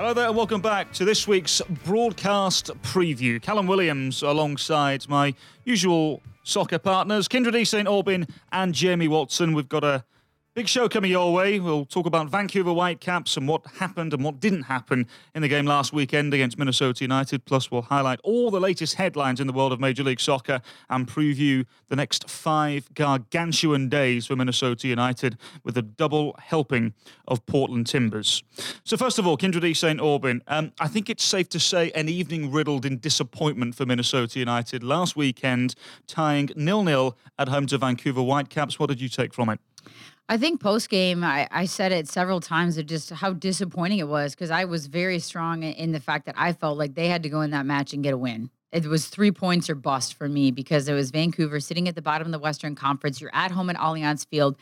Hello there, and welcome back to this week's broadcast preview. Callum Williams alongside my usual soccer partners, Kyndra de St. Aubin and Jamie Watson. We've got a Big show coming your way. We'll talk about Vancouver Whitecaps and what happened and what didn't happen in the game last weekend against Minnesota United. Plus, we'll highlight all the latest headlines in the world of Major League Soccer and preview the next five gargantuan days for Minnesota United with a double helping of Portland Timbers. So, first of all, Kyndra de St. Aubin, um, I think it's safe to say an evening riddled in disappointment for Minnesota United last weekend, tying nil-nil at home to Vancouver Whitecaps. What did you take from it? I think post game, I, I said it several times of just how disappointing it was because I was very strong in the fact that I felt like they had to go in that match and get a win. It was three points or bust for me because it was Vancouver sitting at the bottom of the Western Conference. You're at home at Allianz Field.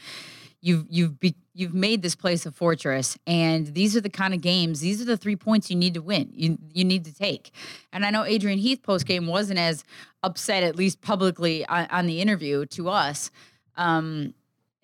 You've you've be, you've made this place a fortress, and these are the kind of games. These are the three points you need to win. You you need to take. And I know Adrian Heath post game wasn't as upset, at least publicly, on, on the interview to us. Um,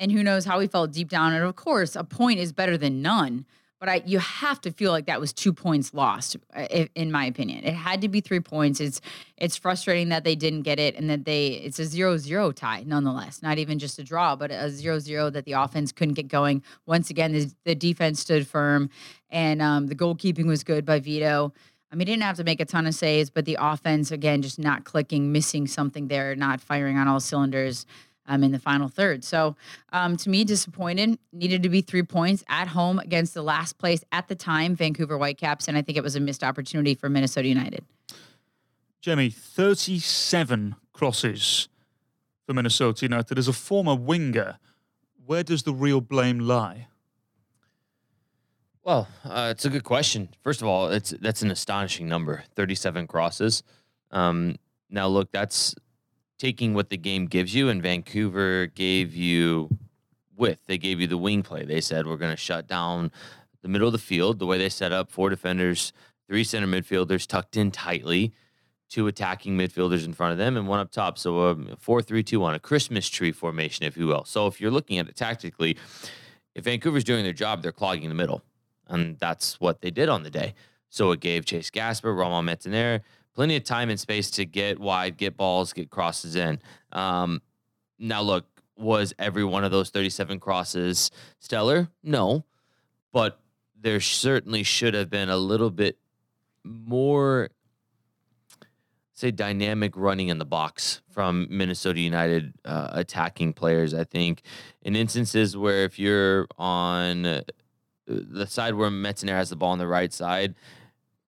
and who knows how he felt deep down. And of course, a point is better than none. But I, you have to feel like that was two points lost, uh, in my opinion. It had to be three points. It's it's frustrating that they didn't get it, and that they it's a zero-zero tie nonetheless. Not even just a draw, but a zero-zero that the offense couldn't get going. Once again, the, the defense stood firm, and um, the goalkeeping was good by Vito. I mean, he didn't have to make a ton of saves, but the offense again just not clicking, missing something there, not firing on all cylinders um, in the final third. So um, to me, disappointed. Needed to be three points at home against the last place at the time, Vancouver Whitecaps, and I think it was a missed opportunity for Minnesota United. Jimmy, 37 crosses for Minnesota United. As a former winger, where does the real blame lie? Well, uh, it's a good question. First of all, it's that's an astonishing number, 37 crosses. Um, now, look, that's taking what the game gives you, and Vancouver gave you width. They gave you the wing play. They said we're going to shut down the middle of the field. The way they set up four defenders, three center midfielders tucked in tightly, two attacking midfielders in front of them, and one up top. So a um, four-three-two-one, a Christmas tree formation, if you will. So if you're looking at it tactically, if Vancouver's doing their job, they're clogging the middle, and that's what they did on the day. So it gave Chase Gasper, Romain Metanire, plenty of time and space to get wide, get balls, get crosses in. Um, now, look, was every one of those 37 crosses stellar? No, but there certainly should have been a little bit more, say, dynamic running in the box from Minnesota United uh, attacking players. I think in instances where if you're on uh, the side where Metanire has the ball on the right side,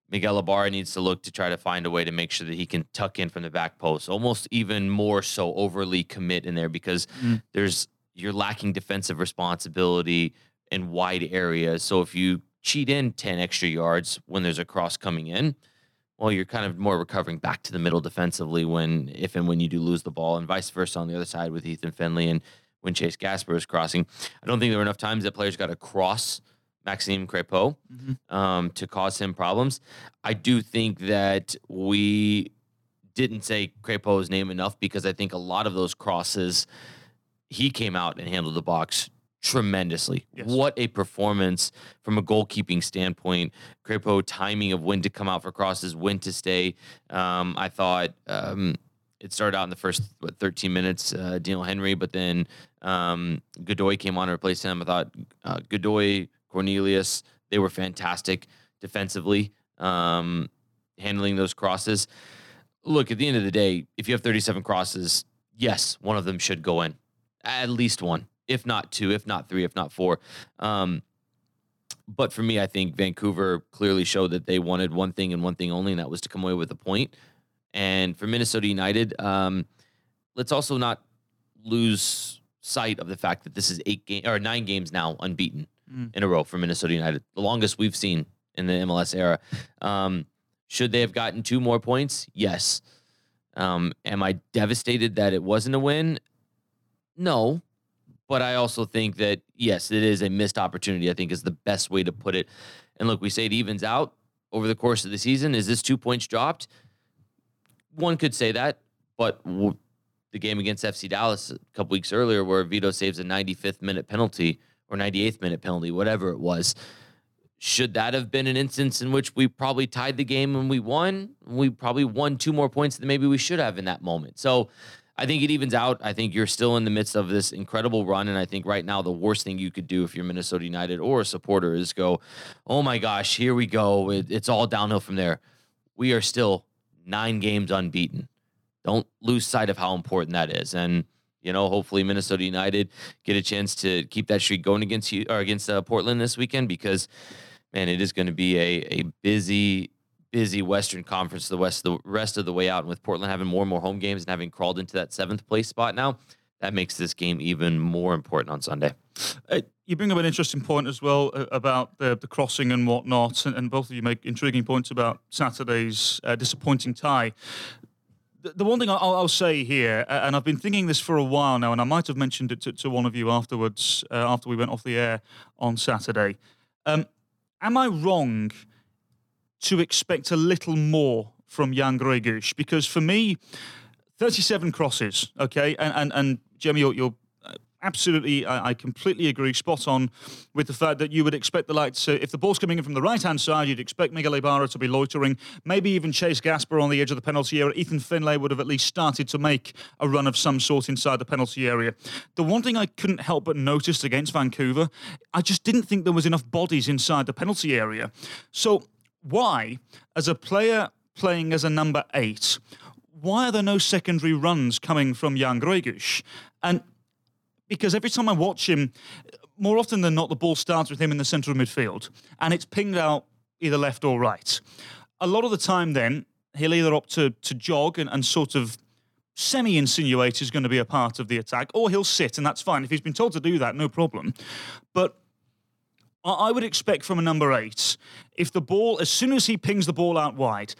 Miguel Ibarra needs to look to try to find a way to make sure that he can tuck in from the back post, almost even more so overly commit in there because mm. there's you're lacking defensive responsibility in wide areas. So if you cheat in 10 extra yards when there's a cross coming in, well, you're kind of more recovering back to the middle defensively when if and when you do lose the ball, and vice versa on the other side with Ethan Finlay and when Chase Gasper is crossing. I don't think there were enough times that players got to cross Maxime Crepeau mm-hmm. um, to cause him problems. I do think that we didn't say Crepeau's name enough because I think a lot of those crosses, he came out and handled the box tremendously. Yes. What a performance from a goalkeeping standpoint. Crepeau timing of when to come out for crosses, when to stay. Um, I thought um, it started out in the first what, 13 minutes, uh, Doneil Henry, but then um, Godoy came on to replace him. I thought uh, Godoy Cornelius. They were fantastic defensively, um, handling those crosses. Look, at the end of the day, if you have 37 crosses, yes, one of them should go in. At least one, if not two, if not three, if not four. Um, but for me, I think Vancouver clearly showed that they wanted one thing and one thing only, and that was to come away with a point. And for Minnesota United, um, let's also not lose sight of the fact that this is eight game or nine games now unbeaten mm. in a row for Minnesota United, the longest we've seen in the MLS era. Um, should they have gotten two more points? Yes. Um, am I devastated that it wasn't a win? No. But I also think that, yes, it is a missed opportunity, I think is the best way to put it. And look, we say it evens out over the course of the season. Is this two points dropped? One could say that, but the game against FC Dallas a couple weeks earlier, where Vito saves a 95th minute penalty or 98th minute penalty, whatever it was. should that have been an instance in which we probably tied the game and we won? We probably won two more points than maybe we should have in that moment. So I think it evens out. I think you're still in the midst of this incredible run. And I think right now, the worst thing you could do if you're Minnesota United or a supporter is go, oh my gosh, here we go. It, it's all downhill from there. We are still nine games unbeaten. Don't lose sight of how important that is. And you know, hopefully Minnesota United get a chance to keep that streak going against you or against uh, Portland this weekend because man, it is going to be a a busy busy Western Conference the west the rest of the way out. And with Portland having more and more home games and having crawled into that seventh place spot now, that makes this game even more important on Sunday. Uh, you bring up an interesting point as well uh, about the, the crossing and whatnot, and, and, both of you make intriguing points about Saturday's uh, disappointing tie. The, one thing I'll, I'll, say here, and I've been thinking this for a while now, and I might have mentioned it to, to one of you afterwards, uh, after we went off the air on Saturday. Um, am I wrong to expect a little more from Jan Gregus? Because for me, 37 crosses, okay, and and, and Jimmy, you're, you're absolutely, I, I, completely agree, spot on with the fact that you would expect the lights, uh, if the ball's coming in from the right hand side, you'd expect Miguel Ibarra to be loitering, maybe even Chase Gasper on the edge of the penalty area. Ethan Finlay would have at least started to make a run of some sort inside the penalty area. The one thing I couldn't help but notice against Vancouver, I just didn't think there was enough bodies inside the penalty area. So, why, as a player playing as a number eight, why are there no secondary runs coming from Jan Gregus? And because every time I watch him, more often than not, the ball starts with him in the centre of midfield and it's pinged out either left or right. A lot of the time, then, he'll either opt to, to jog and, and sort of semi insinuate is going to be a part of the attack, or he'll sit, and that's fine. If he's been told to do that, no problem. But I would expect from a number eight, if the ball, as soon as he pings the ball out wide,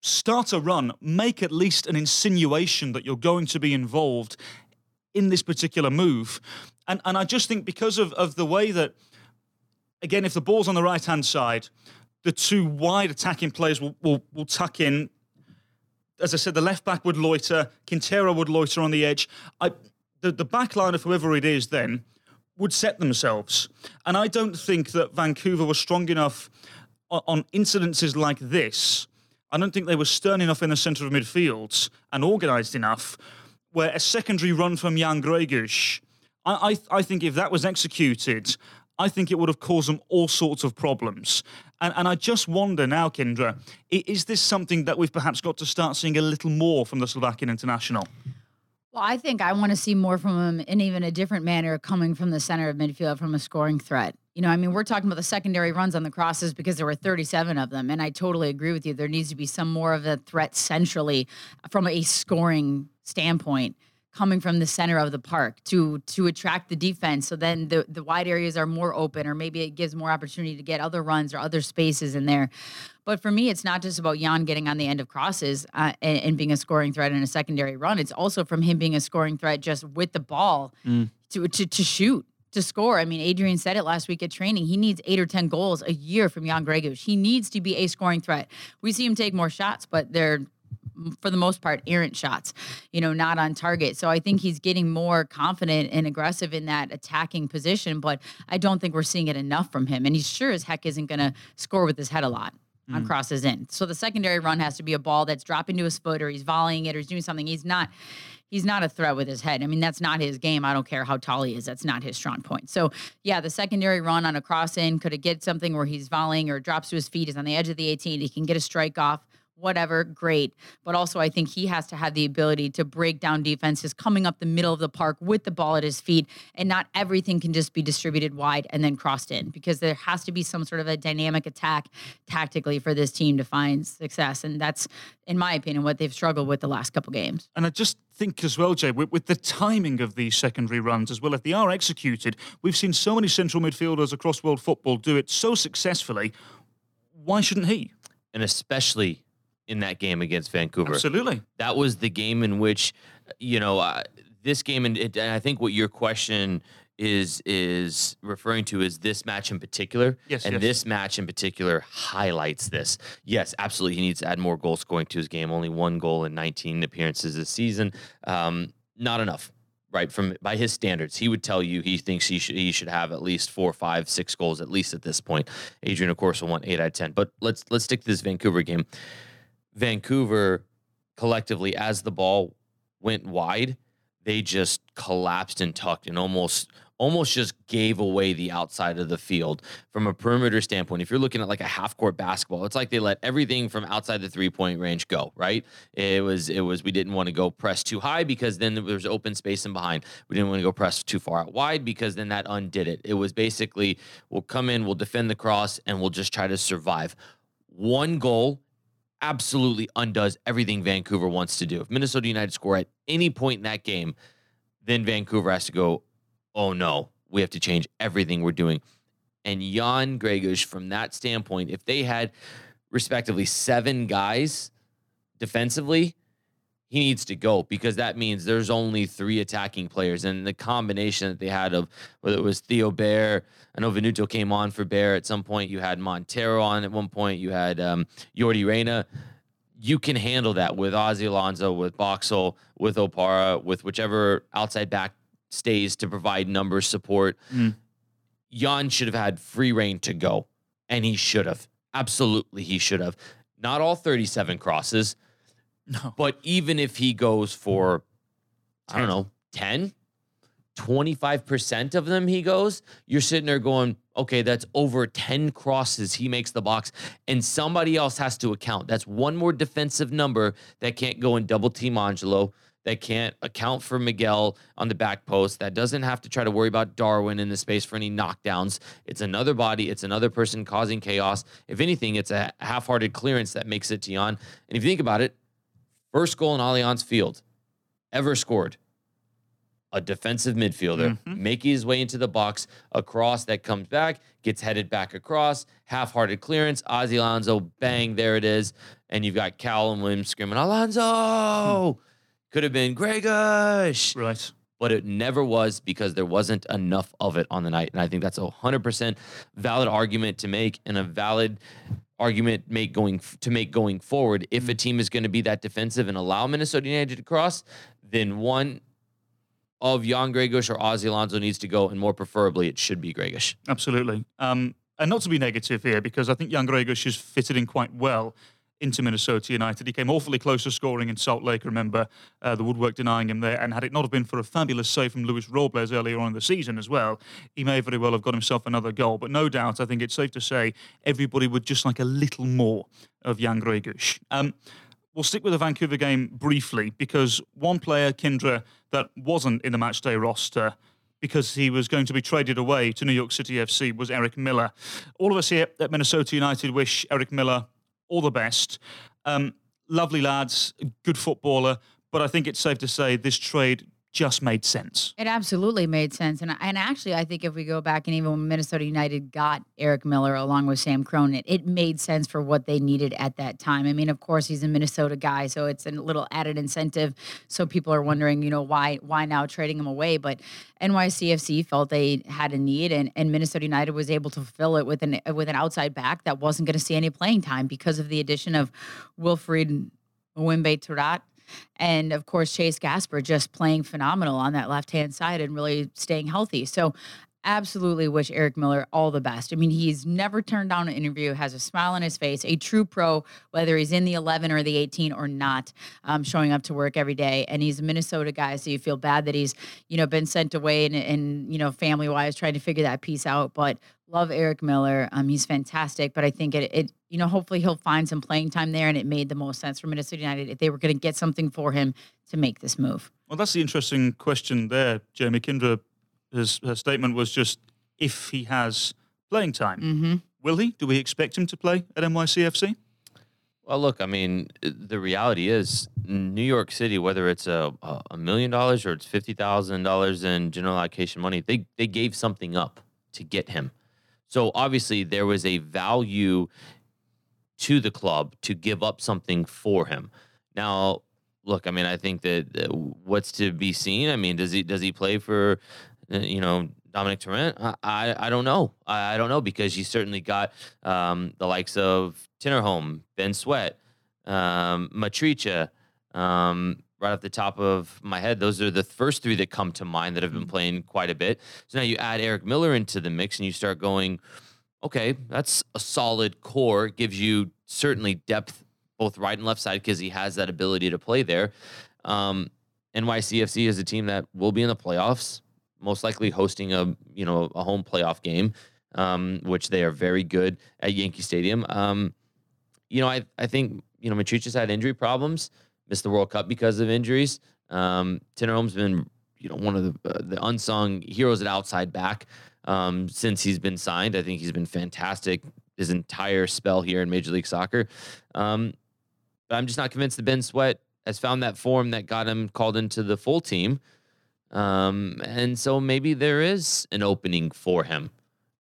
start a run, make at least an insinuation that you're going to be involved in this particular move. And and I just think because of, of the way that again, if the ball's on the right hand side, the two wide attacking players will, will, will tuck in. As I said, the left back would loiter, Quintero would loiter on the edge. I, the, the back line of whoever it is then would set themselves. And I don't think that Vancouver was strong enough on, incidences like this. I don't think they were stern enough in the centre of midfield and organised enough where a secondary run from Jan Gregus, I, I, I think if that was executed, I think it would have caused them all sorts of problems. And, and I just wonder now, Kyndra, is this something that we've perhaps got to start seeing a little more from the Slovakian international? Well, I think I want to see more from him in even a different manner coming from the center of midfield from a scoring threat. You know, I mean, we're talking about the secondary runs on the crosses because there were 37 of them. And I totally agree with you. There needs to be some more of a threat centrally from a scoring standpoint coming from the center of the park to to attract the defense so then the the wide areas are more open or maybe it gives more opportunity to get other runs or other spaces in there but for me it's not just about Jan getting on the end of crosses uh, and, and, being a scoring threat in a secondary run it's also from him being a scoring threat just with the ball mm. to, to to shoot to score. I mean, Adrian said it last week at training. He needs eight or 10 goals a year from Jan Gregus. He needs to be a scoring threat. We see him take more shots, but they're for the most part errant shots, you know, not on target. So I think he's getting more confident and aggressive in that attacking position, but I don't think we're seeing it enough from him. And he sure as heck isn't going to score with his head a lot on mm. crosses in. So the secondary run has to be a ball that's dropping to his foot or he's volleying it or he's doing something. He's not he's not a threat with his head. I mean, that's not his game. I don't care how tall he is. That's not his strong point. So yeah, the secondary run on a cross in could it get something where he's volleying or drops to his feet, is on the edge of the 18. He can get a strike off whatever, great. But also, I think he has to have the ability to break down defenses coming up the middle of the park with the ball at his feet, and not everything can just be distributed wide and then crossed in because there has to be some sort of a dynamic attack tactically for this team to find success. And that's, in my opinion, what they've struggled with the last couple games. And I just think as well, Jay, with, with, the timing of these secondary runs as well, if they are executed, we've seen so many central midfielders across world football do it so successfully. Why shouldn't he? And especially in that game against Vancouver. Absolutely. That was the game in which, you know, uh, this game, and, and I think what your question is is referring to is this match in particular. Yes, and yes. this match in particular highlights this. Yes, absolutely. He needs to add more goal scoring to his game. Only one goal in 19 appearances this season. Um, not enough right? From by his standards, he would tell you he thinks he should he should have at least four, five, six goals at least at this point. Adrian, of course, will want eight out of ten. But let's let's stick to this Vancouver game. Vancouver collectively, as the ball went wide, they just collapsed and tucked and almost almost just gave away the outside of the field from a perimeter standpoint. If you're looking at like a half court basketball, it's like they let everything from outside the three point range go, right? It was, it was, we didn't want to go press too high because then there was open space in behind. We didn't want to go press too far out wide because then that undid it. It was basically, we'll come in, we'll defend the cross, and we'll just try to survive. One goal absolutely undoes everything Vancouver wants to do. If Minnesota United score at any point in that game, then Vancouver has to go, oh no, we have to change everything we're doing. And Jan Gregus, from that standpoint, if they had respectively seven guys defensively, he needs to go because that means there's only three attacking players. And the combination that they had of whether it was Theo Bair, I know Venuto came on for Bair at some point. You had Montero on at one point. You had um, Yordy Reyna. You can handle that with Ozzy Alonso, with Boxall, with Opara, with whichever outside back stays to provide numbers support. Mm. Jan should have had free reign to go, and he should have. Absolutely, he should have. Not all 37 crosses, No. but even if he goes for, I don't know, 10, 25% of them he goes, you're sitting there going, okay, that's over 10 crosses he makes the box, and somebody else has to account. That's one more defensive number that can't go and double team Angelo, that can't account for Miguel on the back post, that doesn't have to try to worry about Darwin in the space for any knockdowns. It's another body, it's another person causing chaos. If anything, it's a half hearted clearance that makes it to Jan. And if you think about it, first goal in Allianz Field ever scored. A defensive midfielder Mhm. making his way into the box, a cross that comes back, gets headed back across, half-hearted clearance, Ozzy Alonso, bang, there it is. And you've got Callum Williams screaming, Alonso! Could have been Gregus Right. but it never was because there wasn't enough of it on the night. And I think that's a hundred percent valid argument to make and a valid argument make going to make going forward. If a team is going to be that defensive and allow Minnesota United to cross, then one of Jan Gregus or Ozzy Alonso needs to go, and more preferably, it should be Gregus. Absolutely. Um, and not to be negative here, because I think Jan Gregus has fitted in quite well into Minnesota United. He came awfully close to scoring in Salt Lake, remember, uh, the woodwork denying him there. And had it not have been for a fabulous save from Luis Robles earlier on in the season as well, he may very well have got himself another goal. But no doubt, I think it's safe to say everybody would just like a little more of Jan Gregus. Um, We'll stick with the Vancouver game briefly because one player, Kyndra, that wasn't in the matchday roster because he was going to be traded away to New York City FC was Eric Miller. All of us here at Minnesota United wish Eric Miller all the best. Um, lovely lads, good footballer, but I think it's safe to say this trade just made sense. It absolutely made sense. And, and actually, I think if we go back and even when Minnesota United got Eric Miller along with Sam Cronin, it made sense for what they needed at that time. I mean, of course, he's a Minnesota guy, so it's a little added incentive. So people are wondering, you know, why why now trading him away? But NYCFC felt they had a need, and, and Minnesota United was able to fill it with an with an outside back that wasn't going to see any playing time because of the addition of Wilfried Moimbé Turat and of course Chase Gasper just playing phenomenal on that left hand side and really staying healthy. So absolutely wish Eric Miller all the best. I mean, he's never turned down an interview, has a smile on his face, a true pro, whether he's in the 11 or the 18 or not, um, showing up to work every day. And he's a Minnesota guy, so you feel bad that he's, you know, been sent away and, and you know, family wise, trying to figure that piece out. But love Eric Miller. Um, he's fantastic, but I think it, it, you know, hopefully he'll find some playing time there, and it made the most sense for Minnesota United if they were going to get something for him to make this move. Well, that's the interesting question there, Jamie Kyndra. His, her statement was just if he has playing time. Mm-hmm. Will he? Do we expect him to play at NYCFC? Well, look, I mean, the reality is New York City, whether it's a a million dollars or it's fifty thousand dollars in general allocation money, they they gave something up to get him. So obviously there was a value to the club to give up something for him. Now, look, I mean, I think that uh, what's to be seen. I mean, does he does he play for, you know, Domènec Torrent? I, I I don't know. I, I don't know because you certainly got um, the likes of Tinnerholm, Ben Sweat, um, Matarrita, um, right off the top of my head. Those are the first three that come to mind that have been playing quite a bit. So now you add Eric Miller into the mix and you start going, okay, that's a solid core. Gives you certainly depth both right and left side because he has that ability to play there. Um, NYCFC is a team that will be in the playoffs, most likely hosting a you know a home playoff game, um, which they are very good at Yankee Stadium. Um, you know, I I think you know Matarrita's had injury problems, missed the World Cup because of injuries. Um, Tinnerholm's been you know one of the uh, the unsung heroes at outside back um, since he's been signed. I think he's been fantastic his entire spell here in Major League Soccer. Um, but I'm just not convinced that Ben Sweat has found that form that got him called into the full team. Um, and so maybe there is an opening for him.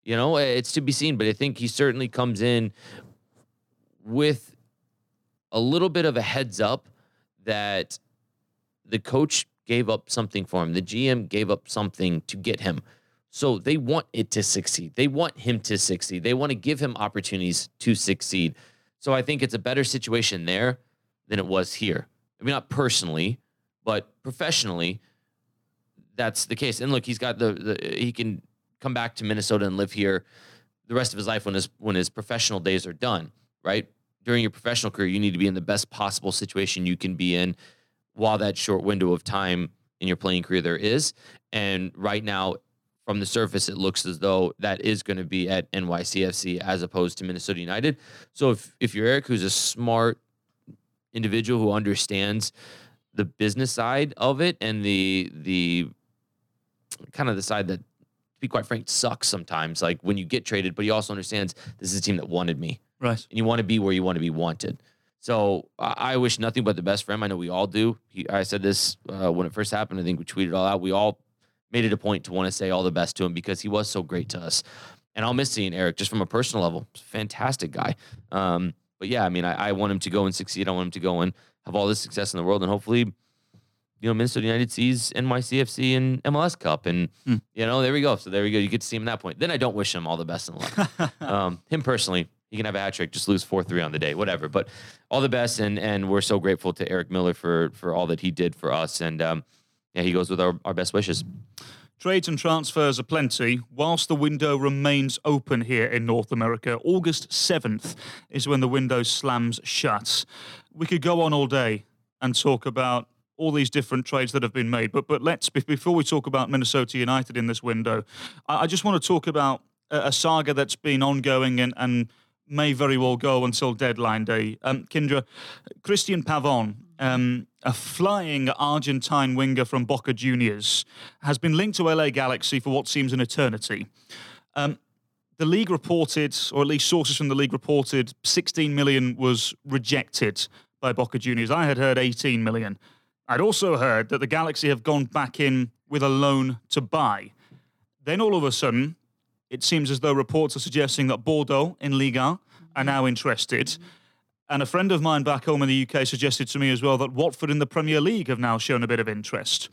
You know, it's to be seen, but I think he certainly comes in with a little bit of a heads up that the coach gave up something for him. The GM gave up something to get him. So they want it to succeed. They want him to succeed. They want to give him opportunities to succeed. So I think it's a better situation there than it was here. I mean, not personally, but professionally, that's the case. And look, he's got the, the he can come back to Minnesota and live here the rest of his life when his when his professional days are done, right? During your professional career, you need to be in the best possible situation you can be in while that short window of time in your playing career there is. And right now, from the surface, it looks as though that is going to be at NYCFC as opposed to Minnesota United. So if if you're Eric, who's a smart individual who understands the business side of it and the the kind of the side that to be quite frank sucks sometimes like when you get traded but he also understands this is a team that wanted me Right. and you want to be where you want to be wanted so I I wish nothing but the best for him. I know we all do. He, I said this uh, when it first happened. I think we tweeted all out. We all made it a point to want to say all the best to him because he was so great to us. And I'll miss seeing Eric just from a personal level. Fantastic guy. Um, but yeah, I mean, I, I want him to go and succeed. I want him to go and have all the success in the world, and hopefully, you know, Minnesota United sees NYCFC and MLS Cup, and Hmm. you know, there we go. So there we go. You get to see him at that point. Then I don't wish him all the best in life. um, him personally, he can have a hat trick, just lose four three on the day, whatever. But all the best, and and we're so grateful to Eric Miller for for all that he did for us, and um, yeah, he goes with our, our best wishes. Trades and transfers are plenty, whilst the window remains open here in North America. August 7th is when the window slams shut. We could go on all day and talk about all these different trades that have been made, but but let's before we talk about Minnesota United in this window, I, I just want to talk about a, a saga that's been ongoing and and may very well go until deadline day. Um, Kyndra, Cristian Pavon, um, a flying Argentine winger from Boca Juniors, has been linked to LA Galaxy for what seems an eternity. Um, the league reported, or at least sources from the league reported, 16 million was rejected by Boca Juniors. I had heard 18 million. I'd also heard that the Galaxy have gone back in with a loan to buy. Then all of a sudden, it seems as though reports are suggesting that Bordeaux in Liga are now interested. And a friend of mine back home in the UK suggested to me as well that Watford in the Premier League have now shown a bit of interest.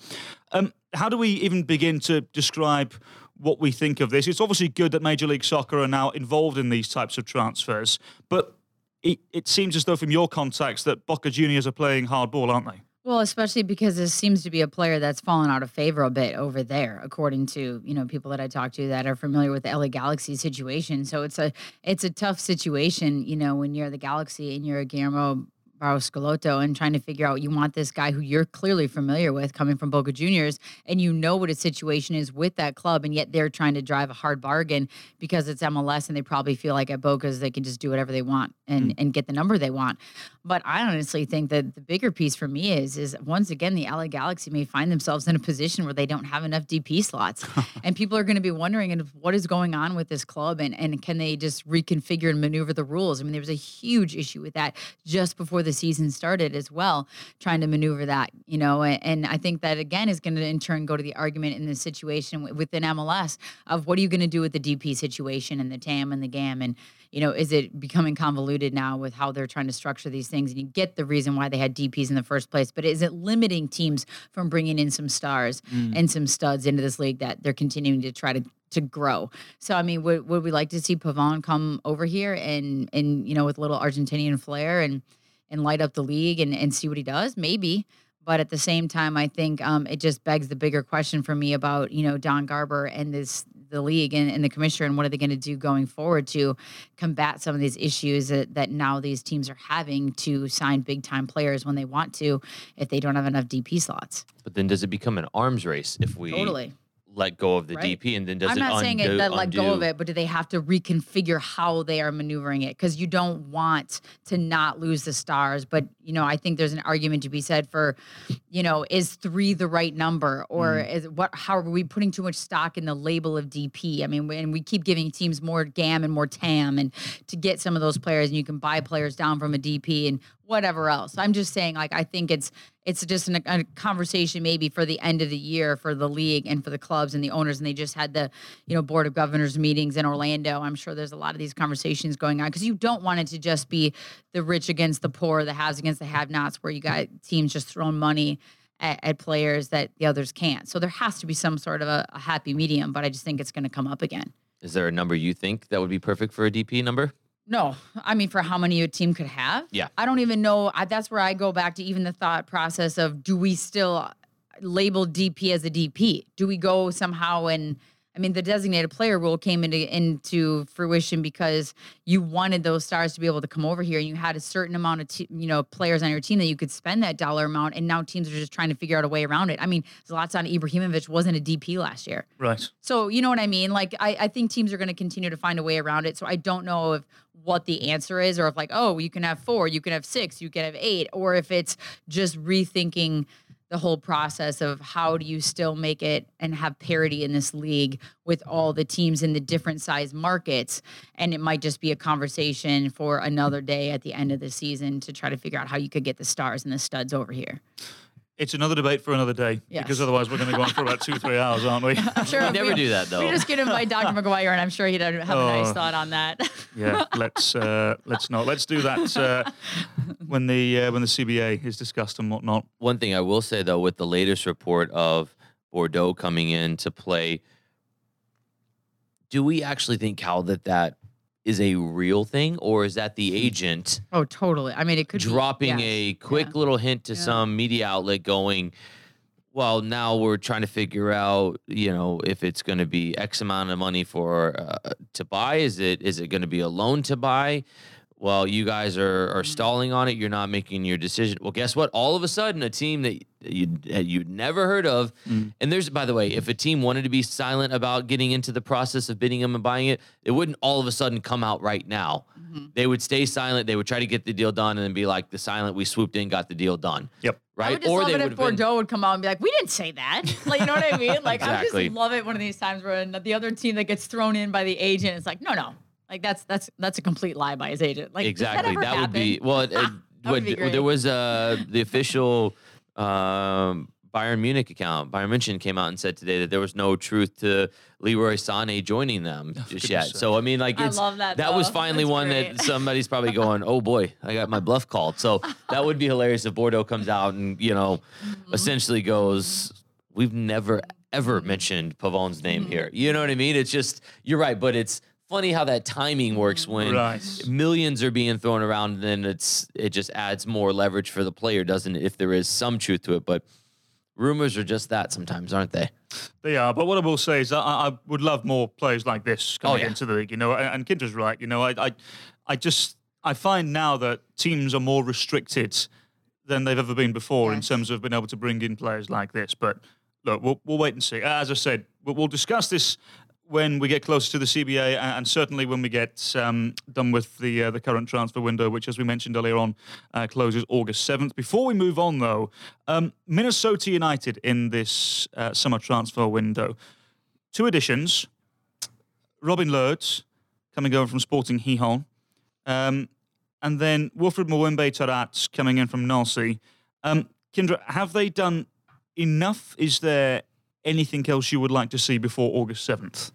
Um, how do we even begin to describe what we think of this? It's obviously good that Major League Soccer are now involved in these types of transfers, but it, it seems as though from your contacts that Boca Juniors are playing hardball, aren't they? Well, especially because this seems to be a player that's fallen out of favor a bit over there, according to you know people that I talk to that are familiar with the LA Galaxy situation. So it's a it's a tough situation, you know, when you're the Galaxy and you're a Guillermo Barros and trying to figure out you want this guy who you're clearly familiar with coming from Boca Juniors and you know what his situation is with that club and yet they're trying to drive a hard bargain because it's MLS and they probably feel like at Boca's they can just do whatever they want and hmm. and get the number they want. But I honestly think that the bigger piece for me is is once again the LA Galaxy may find themselves in a position where they don't have enough DP slots, and people are going to be wondering and what is going on with this club and and can they just reconfigure and maneuver the rules? I mean, there was a huge issue with that just before the season started as well, trying to maneuver that, you know, and, and I think that again is going to in turn go to the argument in this situation within MLS of what are you going to do with the DP situation and the TAM and the GAM and you know, is it becoming convoluted now with how they're trying to structure these things? And you get the reason why they had DPs in the first place, but is it limiting teams from bringing in some stars and some studs into this league that they're continuing to try to to grow? So, I mean, would, would we like to see Pavon come over here and and you know with a little Argentinian flair and and light up the league and and see what he does? Maybe. But at the same time, I think um, it just begs the bigger question for me about you know Don Garber and this the league and, and the commissioner and what are they going to do going forward to combat some of these issues that, that now these teams are having to sign big time players when they want to if they don't have enough DP slots. But then does it become an arms race if we Totally. Let go of the Right. DP and then does it I'm it not undo, saying it that let go of it, but do they have to reconfigure how they are maneuvering it? Because you don't want to not lose the stars. But you know, I think there's an argument to be said for, you know, is three the right number, or Mm. is what? How are we putting too much stock in the label of DP? I mean, and we keep giving teams more GAM and more TAM, and to get some of those players, and you can buy players down from a DP and whatever else. I'm just saying, like, I think it's it's just an, a conversation maybe for the end of the year for the league and for the clubs and the owners. And they just had the, you know, board of governors meetings in Orlando. I'm sure there's a lot of these conversations going on because you don't want it to just be the rich against the poor, the haves against the have-nots, where you got teams just throwing money at, at players that the others can't. So there has to be some sort of a, a happy medium. But I just think it's going to come up again. Is there a number you think that would be perfect for a DP number? No, I mean for how many a team could have. Yeah. I don't even know. I, that's where I go back to even the thought process of do we still label DP as a DP? Do we go somehow and I mean the designated player rule came into into fruition because you wanted those stars to be able to come over here and you had a certain amount of te- you know players on your team that you could spend that dollar amount and now teams are just trying to figure out a way around it. I mean Zlatan Ibrahimovic wasn't a DP last year. Right. So you know what I mean? Like I, I think teams are going to continue to find a way around it. So I don't know if what the answer is, or if like, oh, you can have four, you can have six, you can have eight, or if it's just rethinking the whole process of how do you still make it and have parity in this league with all the teams in the different size markets. And it might just be a conversation for another day at the end of the season to try to figure out how you could get the stars and the studs over here. It's another debate for another day Yes. because otherwise we're going to go on for about two, three hours, aren't we? I'm sure We if never do that though. We just get invite Dr. McGuire, and I'm sure he'd have a nice Oh. thought on that. yeah. Let's uh, let's not. Let's do that uh, when the uh, when the CBA is discussed and whatnot. One thing I will say though, with the latest report of Bordeaux coming in to play, do we actually think Cal that that is a real thing, or is that the agent Oh, totally. I mean, it could be dropping be, a quick Yeah. little hint to Yeah. some media outlet, going, "Well, now we're trying to figure out, you know, if it's going to be X amount of money for uh, to buy. Is it is it going to be a loan to buy?" Well, you guys are Mm-hmm. are stalling on it. You're not making your decision. Well, guess what? All of a sudden, a team that you you'd never heard of, Mm. and there's by the way, if a team wanted to be silent about getting into the process of bidding them and buying it, it wouldn't all of a sudden come out right now. Mm-hmm. They would stay silent. They would try to get the deal done and then be like, the silent, we swooped in, got the deal done. Yep. Right? Would love they it if would've been- Bordeaux would come out and be like, "We didn't say that." Like, you know what I mean? Like, I Exactly. just love it one of these times where the other team that gets thrown in by the agent is like, "No, no." Like that's that's that's a complete lie by his agent. Like exactly. That, ever would be well. It, it would would- be there was uh, the official um, Bayern Munich account. Bayern München came out and said today that there was no truth to Leroy Sané joining them just yet. sake. So I mean, like I it's love that, was finally That's one great. that somebody's probably going, "Oh boy, I got my bluff called." So that would be hilarious if Bordeaux comes out and you know, Mm-hmm. essentially goes, "We've never ever mentioned Pavon's name Mm-hmm. here." You know what I mean? It's just you're right, but it's funny how that timing works Mm-hmm. when Right. millions are being thrown around and then it's it just adds more leverage for the player doesn't it if there is some truth to it but rumors are just that sometimes aren't they They are, but what I will say is that I, I would love more players like this coming Oh, yeah. into the league. You know, and, and Kyndra's right. You know, I, I, I just I find now that teams are more restricted than they've ever been before in terms of being able to bring in players like this. But look, we'll, we'll wait and see. As I said, we'll, we'll discuss this when we get closer to the CBA, and, certainly when we get um, done with the uh, the current transfer window, which, as we mentioned earlier on, uh, closes August seventh. Before we move on, though, um, Minnesota United in this uh, summer transfer window, two additions: Robin Lurds coming over from Sporting Gijón, um, and then Wilfried Moimbé Tarat coming in from Nancy. Um, Kyndra, have they done enough? Is there anything else you would like to see before August seventh?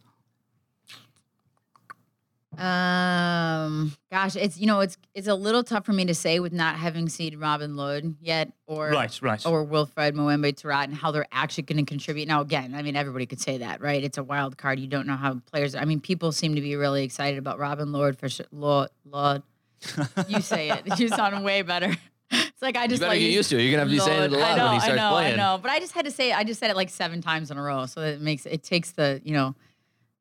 Um, gosh, it's you know, it's it's a little tough for me to say with not having seen Robin Lod yet, or Right, right. or Wilfried Moimbé Tarat, and how they're actually going to contribute. Now, again, I mean, everybody could say that, right? It's a wild card. You don't know how players. I mean, people seem to be really excited about Robin Lord for sure. Lord, Lord, you say it. You sound way better. it's like I just better like get used to it. You're gonna have to be saying it a lot I know, when he starts I know, playing. I know, but I just had to say it. I just said it like seven times in a row, so it makes it takes the you know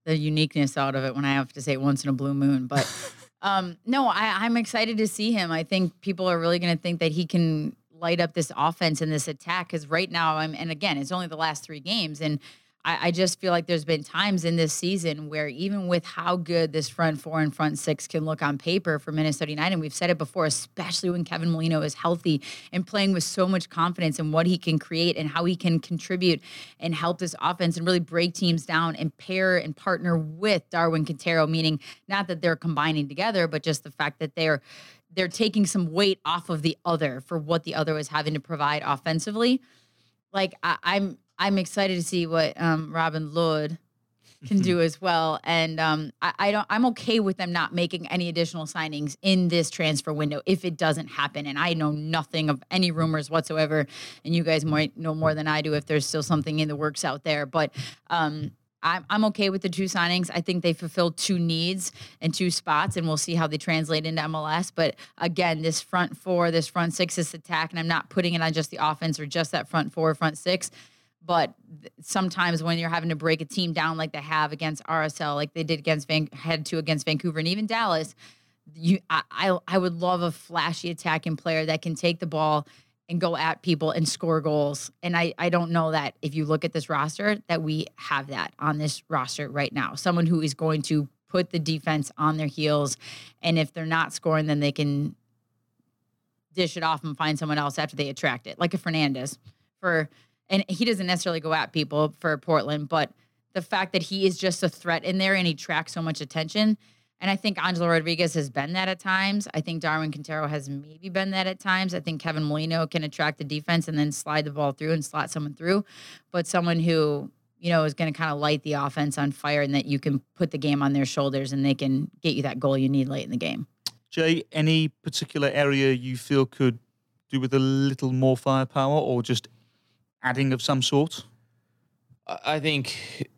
the uniqueness out of it when I have to say it once in a blue moon. But um, no, I, I'm excited to see him. I think people are really going to think that he can light up this offense and this attack because right now I'm and again it's only the last three games and I, I just feel like there's been times in this season where even with how good this front four and front six can look on paper for Minnesota United, and we've said it before, especially when Kevin Molino is healthy and playing with so much confidence in what he can create and how he can contribute and help this offense and really break teams down and pair and partner with Darwin Quintero, meaning not that they're combining together, but just the fact that they're they're taking some weight off of the other for what the other was having to provide offensively. Like I, I'm I'm excited to see what um, Robin Lod can do as well. And um, I, I don't I'm okay with them not making any additional signings in this transfer window if it doesn't happen. And I know nothing of any rumors whatsoever. And you guys might know more than I do if there's still something in the works out there. But um, I'm, I'm okay with the two signings. I think they fulfilled two needs and two spots, and we'll see how they translate into MLS. But again, this front four, this front six, this attack, and I'm not putting it on just the offense or just that front four, front six. But th- sometimes when you're having to break a team down like they have against RSL, like they did against Van, had to against Vancouver and even Dallas, you I, I I would love a flashy attacking player that can take the ball and go at people and score goals. And I, I don't know that if you look at this roster, that we have that on this roster right now. Someone who is going to put the defense on their heels. And if they're not scoring, then they can dish it off and find someone else after they attract it, like a Fernandez. For and he doesn't necessarily go at people for Portland, but the fact that he is just a threat in there and he tracks so much attention. And I think Angelo Rodriguez has been that at times. I think Darwin Quintero has maybe been that at times. I think Kevin Molino can attract the defense and then slide the ball through and slot someone through. But someone who, you know, is going to kind of light the offense on fire and that you can put the game on their shoulders and they can get you that goal you need late in the game. Jay, any particular area you feel could do with a little more firepower or just adding of some sort? I think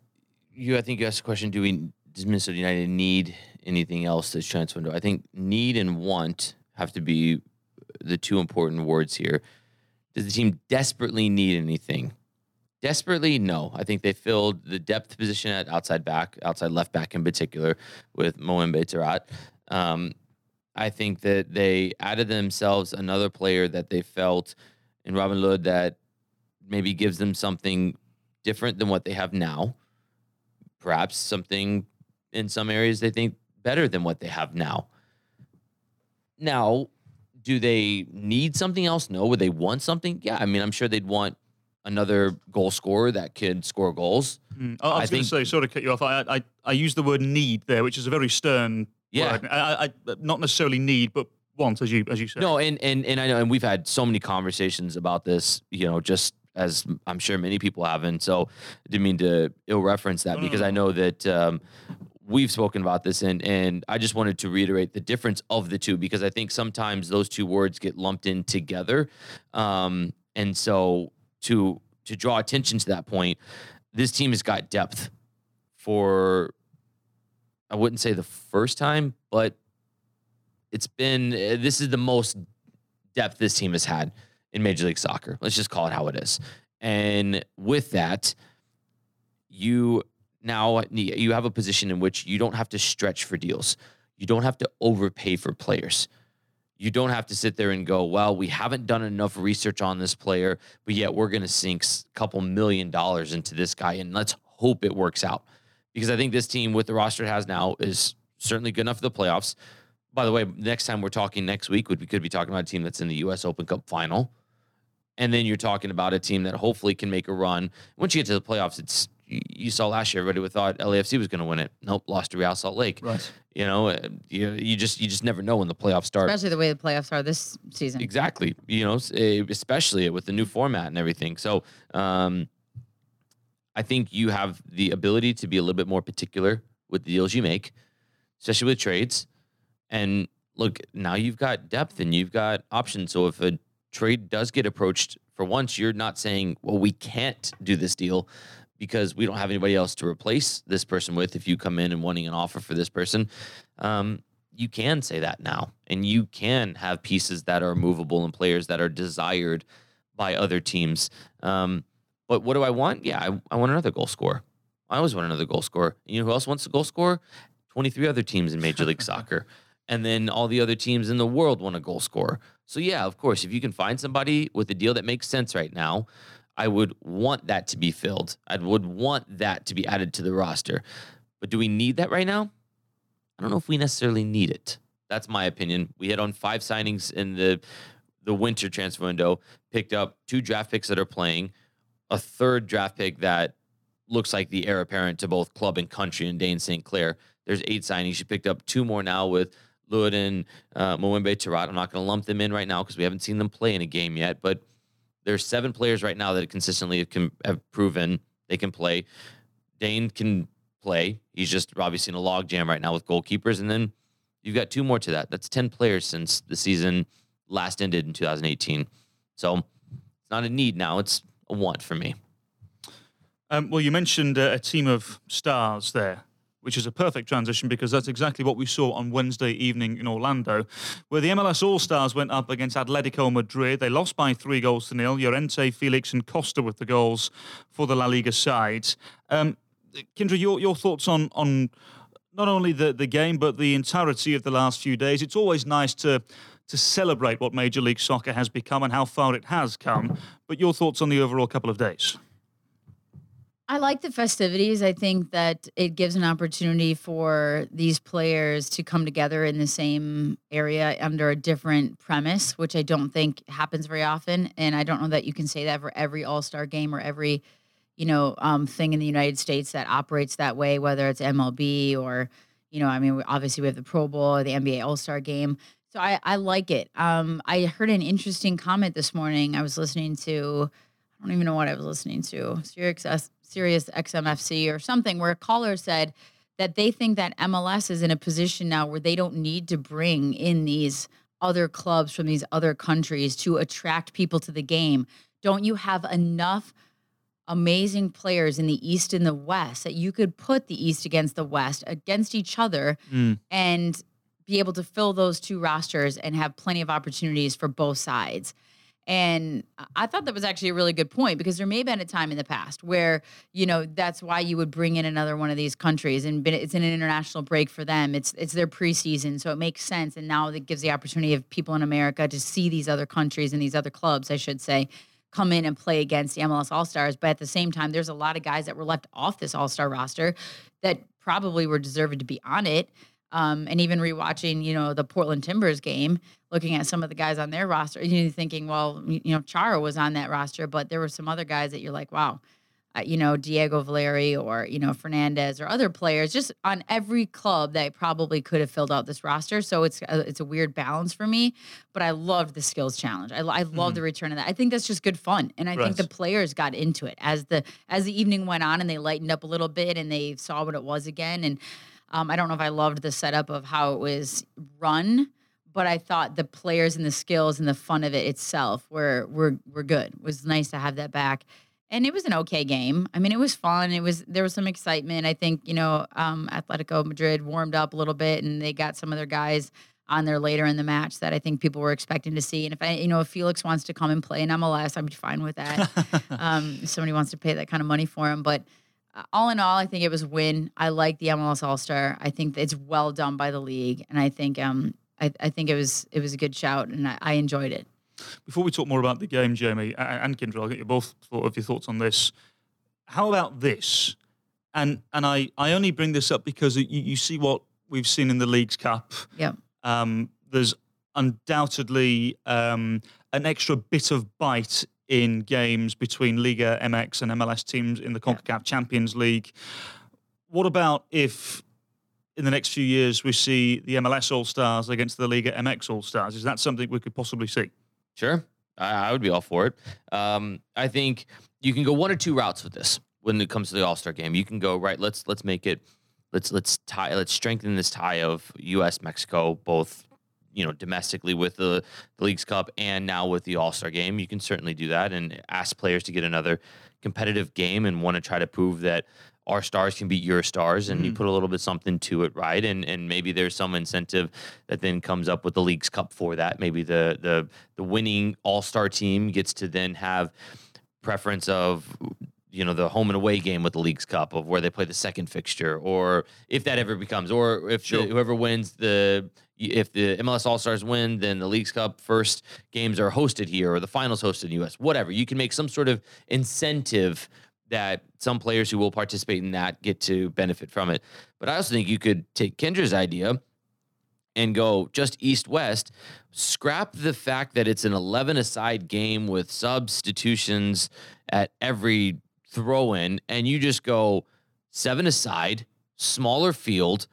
you. I think you asked the question: Do we does Minnesota United need anything else this transfer window? I think need and want have to be the two important words here. Does the team desperately need anything? Desperately, no. I think they filled the depth position at outside back, outside left back in particular, with Moimbé Tarat. Um, I think that they added themselves another player that they felt in Robin Lod that maybe gives them something different than what they have now. Perhaps something in some areas they think better than what they have now. Now, do they need something else? No. Would they want something? Yeah. I mean, I'm sure they'd want another goal scorer that could score goals. Mm. I, I was going think- to say, sort of cut you off. I, I I use the word need there, which is a very stern Yeah. word. I, I, not necessarily need, but want, as you as you said. No, and and and I know, and we've had so many conversations about this. You know, just as I'm sure many people have, and so I didn't mean to ill reference that because. I know that um, we've spoken about this, and and I just wanted to reiterate the difference of the two because I think sometimes those two words get lumped in together, um, and so to to draw attention to that point, this team has got depth for. I wouldn't say the first time, but it's been this is the most depth this team has had in Major League Soccer. Let's just call it how it is. And with that, you now you have a position in which you don't have to stretch for deals. You don't have to overpay for players. You don't have to sit there and go, well, we haven't done enough research on this player, but yet we're going to sink a couple million dollars into this guy and let's hope it works out. Because I think this team with the roster it has now is certainly good enough for the playoffs. By the way, next time we're talking next week, we could be talking about a team that's in the U.S. Open Cup final, and then you're talking about a team that hopefully can make a run. Once you get to the playoffs, it's you you saw last year. Everybody thought LAFC was going to win it. Nope, lost to Real Salt Lake. Right. You know, uh, you, you just you just never know when the playoffs start. Especially the way the playoffs are this season. Exactly. You know, eh, especially with the new format and everything. So, um, I think you have the ability to be a little bit more particular with the deals you make, especially with trades. And look, now you've got depth and you've got options. So if a trade does get approached for once, you're not saying, well, we can't do this deal because we don't have anybody else to replace this person with if you come in and wanting an offer for this person. Um, you can say that now, and you can have pieces that are movable and players that are desired by other teams. Um, but what do I want? Yeah, I, I want another goal scorer. I always want another goal scorer. You know who else wants a goal scorer? 23 other teams in Major League Soccer. And then all the other teams in the world want a goal scorer. So, yeah, of course, if you can find somebody with a deal that makes sense right now, I would want that to be filled. I would want that to be added to the roster. But do we need that right now? I don't know if we necessarily need it. That's my opinion. We hit on five signings in the the winter transfer window, picked up two draft picks that are playing, a third draft pick that looks like the heir apparent to both club and country and Dayne St. Clair. There's eight signings. You picked up two more now with Lewin uh, Moimbé Tarat. I'm not going to lump them in right now because we haven't seen them play in a game yet, but there's seven players right now that consistently have, have proven they can play. Dayne can play. He's just obviously in a log jam right now with goalkeepers. And then you've got two more to that. That's 10 players since the season last ended in 2018. So it's not a need now, it's a want for me. Um, well, you mentioned uh, a team of stars there, which is a perfect transition because that's exactly what we saw on Wednesday evening in Orlando, where the MLS All Stars went up against Atletico Madrid. They lost by three goals to nil. Llorente, Felix, and Costa with the goals for the La Liga side. Um, Kyndra, your, your thoughts on on not only the, the game but the entirety of the last few days. It's always nice to to celebrate what Major League Soccer has become and how far it has come. But your thoughts on the overall couple of days? I like the festivities. I think that it gives an opportunity for these players to come together in the same area under a different premise, which I don't think happens very often. And I don't know that you can say that for every All Star game or every, you know, um, thing in the United States that operates that way, whether it's MLB or, you know, I mean, obviously we have the Pro Bowl or the NBA All Star game. So I, I like it. Um, I heard an interesting comment this morning. I was listening to, I don't even know what I was listening to, Sirius Sirius XMFC or something where a caller said that they think that MLS is in a position now where they don't need to bring in these other clubs from these other countries to attract people to the game. Don't you have enough amazing players in the East and the West that you could put the East against the West against each other mm. and be able to fill those two rosters and have plenty of opportunities for both sides? And I thought that was actually a really good point because there may have been a time in the past where, you know, that's why you would bring in another one of these countries and it's an international break for them. It's it's their preseason, so it makes sense. And now it gives the opportunity of people in America to see these other countries and these other clubs, I should say, come in and play against the MLS All Stars. But at the same time, there's a lot of guys that were left off this All Star roster that probably were deserved to be on it. Um, and even rewatching, you know, the Portland Timbers game, looking at some of the guys on their roster, you know, thinking, well, you know, Chara was on that roster, but there were some other guys that you're like, wow, uh, you know, Diego Valeri or you know Fernandez or other players, just on every club that probably could have filled out this roster. So it's a, uh, it's a weird balance for me, but I loved the skills challenge. I, I love mm-hmm. the return of that. I think that's just good fun, and I right. think the players got into it as the as the evening went on and they lightened up a little bit and they saw what it was again and. Um, I don't know if I loved the setup of how it was run, but I thought the players and the skills and the fun of it itself were were were good. It was nice to have that back. And it was an okay game. I mean, it was fun. It was there was some excitement. I think you know, um, Atletico Madrid warmed up a little bit, and they got some of their guys on there later in the match that I think people were expecting to see. And if I, you know, if Felix wants to come and play in MLS, I'd be fine with that. um, if somebody wants to pay that kind of money for him, but all in all, I think it was a win. I like the MLS All Star. I think it's well done by the league, and I think um I, I think it was it was a good shout, and I, I enjoyed it. Before we talk more about the game, Jamie and Kyndra, I'll get you both of your thoughts on this. How about this? And and I I only bring this up because you, you see what we've seen in the Leagues Cup. Yeah. Um, there's undoubtedly um, an extra bit of bite in games between Liga MX and MLS teams in the CONCACAF yeah. Champions League. What about if in the next few years we see the MLS All Stars against the Liga MX All Stars? Is that something we could possibly see? Sure. I, I would be all for it. Um, I think you can go one or two routes with this when it comes to the All Star game. You can go right. Let's let's make it. Let's let's tie. Let's strengthen this tie of U.S. Mexico, both you know, domestically with the, the League's Cup and now with the All Star game, you can certainly do that and ask players to get another competitive game and want to try to prove that our stars can beat your stars and you mm-hmm. put a little bit something to it right? And and maybe there's some incentive that then comes up with the league's cup for that. Maybe the the the winning all-star team gets to then have preference of you know the home and away game with the league's cup of where they play the second fixture or if that ever becomes or if the- whoever wins the if the MLS All Stars win, then the League's Cup first games are hosted here or the finals hosted in the US. Whatever. You can make some sort of incentive that some players who will participate in that get to benefit from it. But I also think you could take Kyndra's idea and go just east west, scrap the fact that it's an 11 aside game with substitutions at every throw in, and you just go seven aside, smaller field.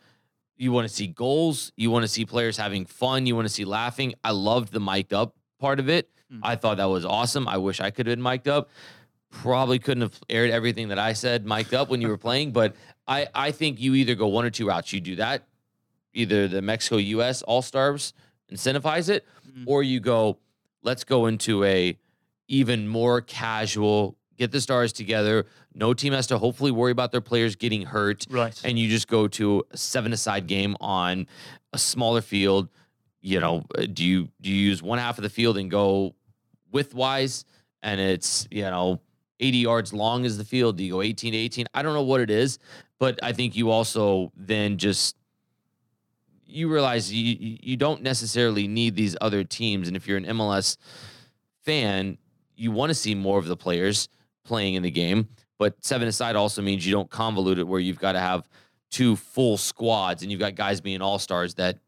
You want to see goals, you want to see players having fun, you want to see laughing. I loved the mic'd up part of it. Hmm. I thought that was awesome. I wish I could have been mic'd up. Probably couldn't have aired everything that I said mic'd up when you were playing, but I, I think you either go one or two routes. You do that, either the Mexico US All Stars incentivize it, Mm. or you go, let's go into a even more casual, get the stars together. No team has to hopefully worry about their players getting hurt. Right. And you just go to a seven aside game on a smaller field. You know, do you do you use one half of the field and go width wise and it's, you know, 80 yards long is the field? Do you go 18 to 18? I don't know what it is, but I think you also then just you realize you- you don't necessarily need these other teams and if you're an MLS fan, you want to see more of the players playing in the game, but seven aside also means you don't convolute it where you've got to have two full squads and you've got guys being all-stars that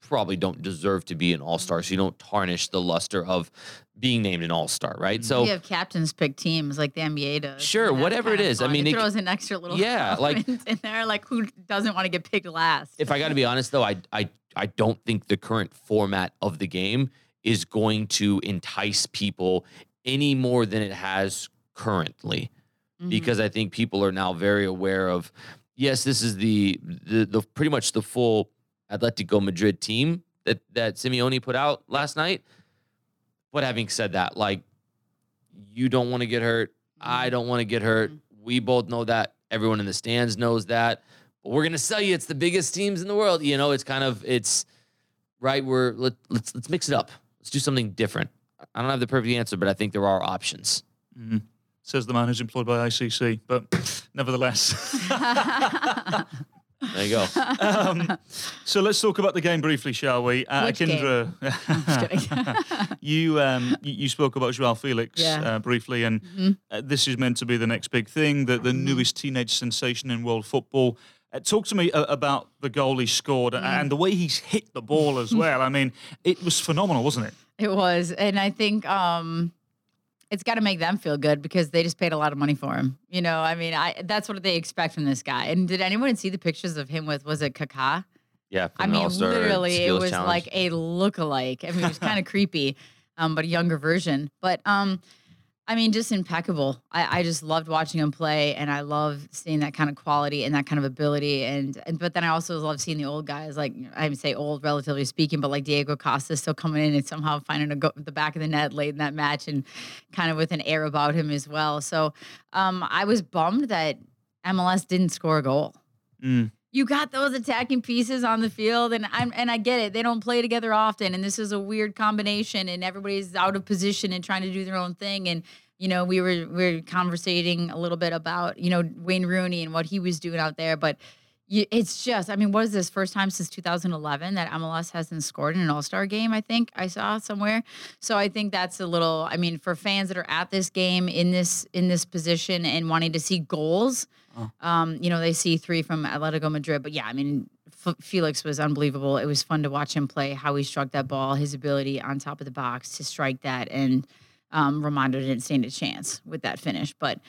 probably don't deserve to be an all-star so you don't tarnish the luster of being named an all-star, right? So you have captains pick teams like the NBA does. Sure, whatever it is. I mean, it it- throws an extra little Yeah, like- in there. Like who doesn't want to get picked last? if I got to be honest, though, I I I don't think the current format of the game is going to entice people any more than it has currently, Mhm. because I think people are now very aware of. Yes, this is the the, the pretty much the full Atletico Madrid team that that Simeone put out last night. But having said that, like you don't want to get hurt. I don't want to get hurt. We both know that. Everyone in the stands knows that. But we're gonna sell you it's the biggest teams in the world. You know, it's kind of it's right. We're let, let's let's mix it up. Let's do something different. I don't have the perfect answer, but I think there are options. Mhm. Says the man who's employed by ICC, but nevertheless. There you go. um, so let's talk about the game briefly, shall we? Uh, Which? Akindra, you um, you you spoke about Joao Felix Yeah. uh, briefly, and Mhm. uh, this is meant to be the next big thing, the, the newest teenage sensation in world football. Uh, talk to me uh, about the goal he scored Mm. and the way he's hit the ball as well. I mean, it was phenomenal, wasn't it? It was, and I think um, it's got to make them feel good because they just paid a lot of money for him. You know, I mean, I that's what they expect from this guy. And did anyone see the pictures of him with? Was it Kaká? Yeah, I mean, All-Star literally, it was Challenge. like a look-alike. I mean, it was kind of creepy, um, but a younger version. But um, I mean, just impeccable. I, I just loved watching him play, and I love seeing that kind of quality and that kind of ability. And, and but then I also love seeing the old guys, like I say old, relatively speaking, but like Diego Costa still coming in and somehow finding a go- the back of the net late in that match, and kind of with an air about him as well. So um, I was bummed that MLS didn't score a goal Mm. You got those attacking pieces on the field and I'm and I get it. They don't play together often and this is a weird combination and everybody's out of position and trying to do their own thing and you know, we were we were conversating a little bit about, you know, Wayne Rooney and what he was doing out there, but it's just, I mean, what is this first time since 2011 that MLS hasn't scored in an All Star game? I think I saw somewhere. So I think that's a little. I mean, for fans that are at this game in this in this position and wanting to see goals, um, you know, they see three from Atletico Madrid. But yeah, I mean, F- Felix was unbelievable. It was fun to watch him play, how he struck that ball, his ability on top of the box to strike that, and um, Romando didn't stand a chance with that finish. But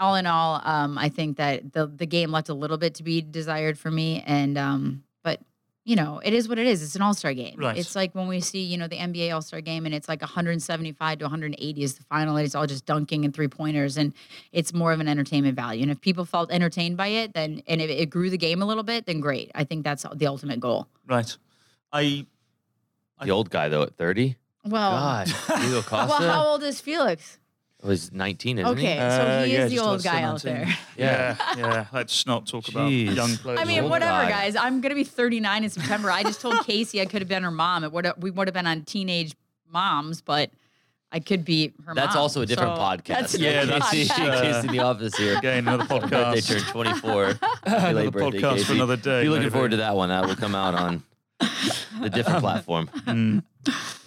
all in all, um, I think that the the game left a little bit to be desired for me, and um, you know, it is what it is. It's an All Star game. Right. It's like when we see you know the NBA All Star game, and it's like 175 to 180 is the final, and it's all just dunking and three pointers, and it's more of an entertainment value. And if people felt entertained by it, then and if it grew the game a little bit, then great. I think that's the ultimate goal. Right. I The old guy though at 30. Well, God, Diego Costa well, how old is Felix? Was 19, isn't Okay, he? so Uh, he yeah, is the old guy than out there. Yeah, yeah. Let's not talk about Jeez. young players. I mean, old whatever, guy. guys. I'm gonna be 39 in September. I just told Casey I could have been her mom. It would we would have been on teenage moms, but I could be her mom. That's mom. also a different So podcast. That's a Yeah, different that's- Casey, podcast. uh, Casey in the office here. Again, another Her birthday podcast. turned 24. Happy Another late birthday, podcast Casey. for another day. Be looking maybe. forward to that one. That will come out on the different platform.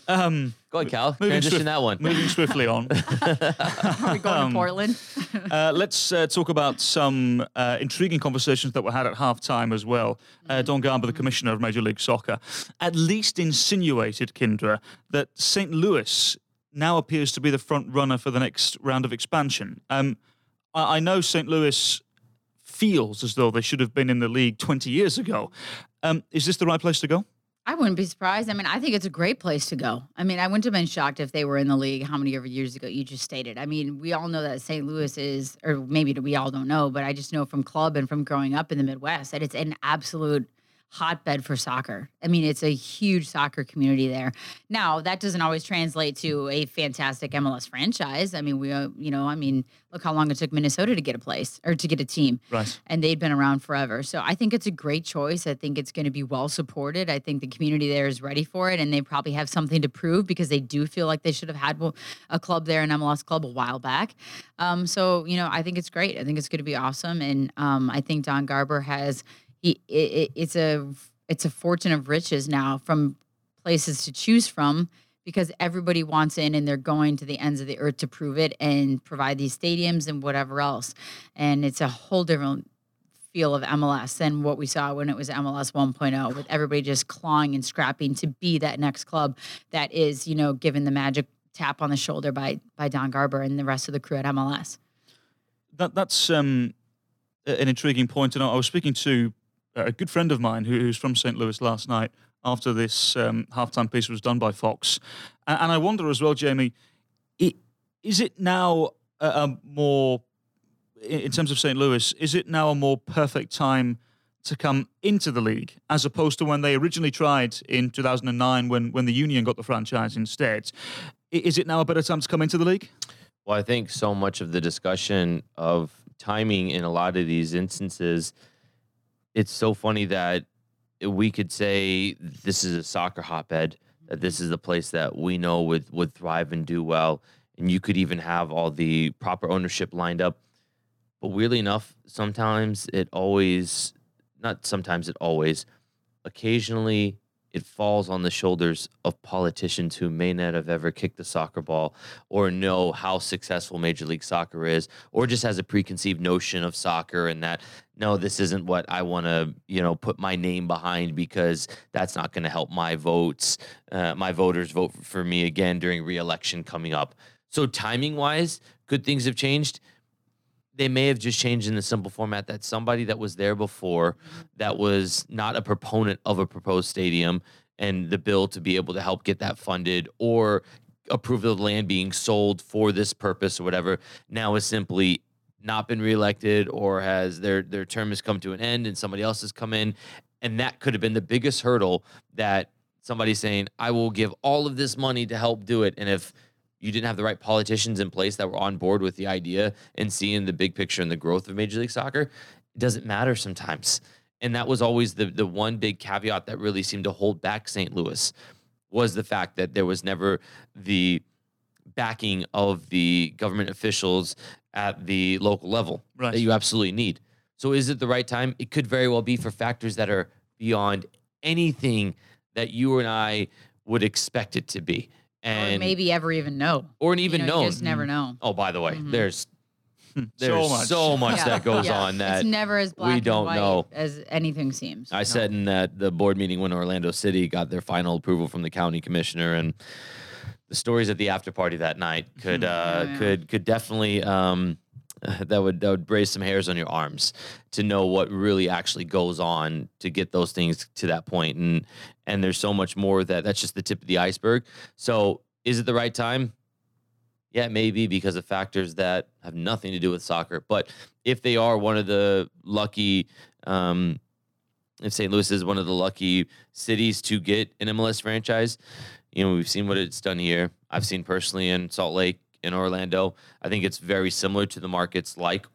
Um, Go ahead, Cal. Moving Transition swift- that one. moving swiftly on. Are we going Um, to Portland? Uh, let's uh, talk about some uh, intriguing conversations that were had at halftime as well. Uh, Don Garber, the commissioner of Major League Soccer, at least insinuated, Kyndra, that St. Louis now appears to be the front runner for the next round of expansion. Um, I, I know St. Louis feels as though they should have been in the league 20 years ago. Um, is this the right place to go? I wouldn't be surprised. I mean, I think it's a great place to go. I mean, I wouldn't have been shocked if they were in the league how many years ago you just stated. I mean, we all know that St. Louis is, or maybe we all don't know, but I just know from club and from growing up in the Midwest that it's an absolute hotbed for soccer. I mean, it's a huge soccer community there. Now, that doesn't always translate to a fantastic MLS franchise. I mean, we, uh, you know, I mean, look how long it took Minnesota to get a place or to get a team Right. and they'd been around forever. So I think it's a great choice. I think it's going to be well supported. I think the community there is ready for it, and they probably have something to prove because they do feel like they should have had a club there, an MLS club, a while back. Um, so you know, I think it's great. I think it's going to be awesome, and um, I think Don Garber has. It, it, it's a it's a fortune of riches now from places to choose from because everybody wants in and they're going to the ends of the earth to prove it and provide these stadiums and whatever else. And it's a whole different feel of MLS than what we saw when it was MLS 1.0 with everybody just clawing and scrapping to be that next club that is, you know, given the magic tap on the shoulder by by Don Garber and the rest of the crew at MLS. That that's um, an intriguing point, and I I was speaking to a good friend of mine who, who's from St. Louis last night after this um, halftime piece was done by Fox, and, and I wonder as well, Jamie, i- is it now a, a more in terms of St. Louis? Is it now a more perfect time? To come into the league, as opposed to when they originally tried in 2009, when when the union got the franchise instead. Is it now a better time to come into the league? Well, I think so much of the discussion of timing in a lot of these instances, it's so funny that we could say this is a soccer hotbed, that this is the place that we know would would thrive and do well, and you could even have all the proper ownership lined up. But weirdly enough, sometimes it always, not sometimes it always, occasionally it falls on the shoulders of politicians who may not have ever kicked a soccer ball or know how successful Major League Soccer is, or just has a preconceived notion of soccer and that no, this isn't what I want to, you know, put my name behind because that's not going to help my votes, uh, my voters vote for me again during reelection coming up. So timing wise, good things have changed they may have just changed in the simple format that somebody that was there before that was not a proponent of a proposed stadium and the bill to be able to help get that funded or approve of the land being sold for this purpose or whatever now is simply not been reelected or has their their term has come to an end and somebody else has come in. And that could have been the biggest hurdle that somebody saying I will give all of this money to help do it. And if you didn't have the right politicians in place that were on board with the idea and seeing the big picture and the growth of Major League Soccer, it doesn't matter sometimes. And that was always the the one big caveat that really seemed to hold back St. Louis was the fact that there was never the backing of the government officials at the local level Right. that you absolutely need. So is it the right time? It could very well be for factors that are beyond anything that you and I would expect it to be. And or maybe ever even know. or an You even know, known. You just never know. Oh, by the way, Mhm. there's there's much. so much Yeah. that goes Yeah. on that it's never as black we don't white know. as anything seems. I said in that the board meeting when Orlando City got their final approval from the county commissioner and the stories at the after party that night could uh, yeah. could could definitely um, that would that would raise some hairs on your arms to know what really actually goes on to get those things to that point and and there's so much more that that's just the tip of the iceberg. So is it the right time? Yeah, maybe because of factors that have nothing to do with soccer. But if they are one of the lucky um, if St. Louis is one of the lucky cities to get an MLS franchise, you know, we've seen what it's done here. I've seen personally in Salt Lake, in Orlando. I think it's very similar to the markets like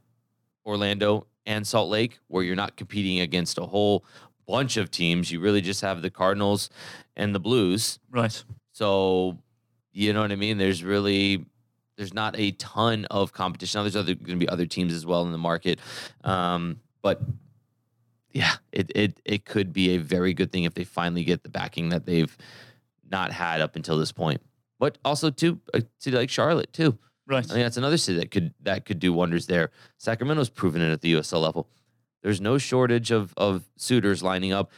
Orlando and Salt Lake, where you're not competing against a whole bunch of teams. You really just have the Cardinals and the Blues. Right. So, you know what I mean? There's really there's not a ton of competition. Now, there's other going to be other teams as well in the market, um, but yeah, it it it could be a very good thing if they finally get the backing that they've not had up until this point. But also to a city like Charlotte too. Right. I think that's another city that could that could do wonders there. Sacramento's proven it at the USL level. There's no shortage of of suitors lining up,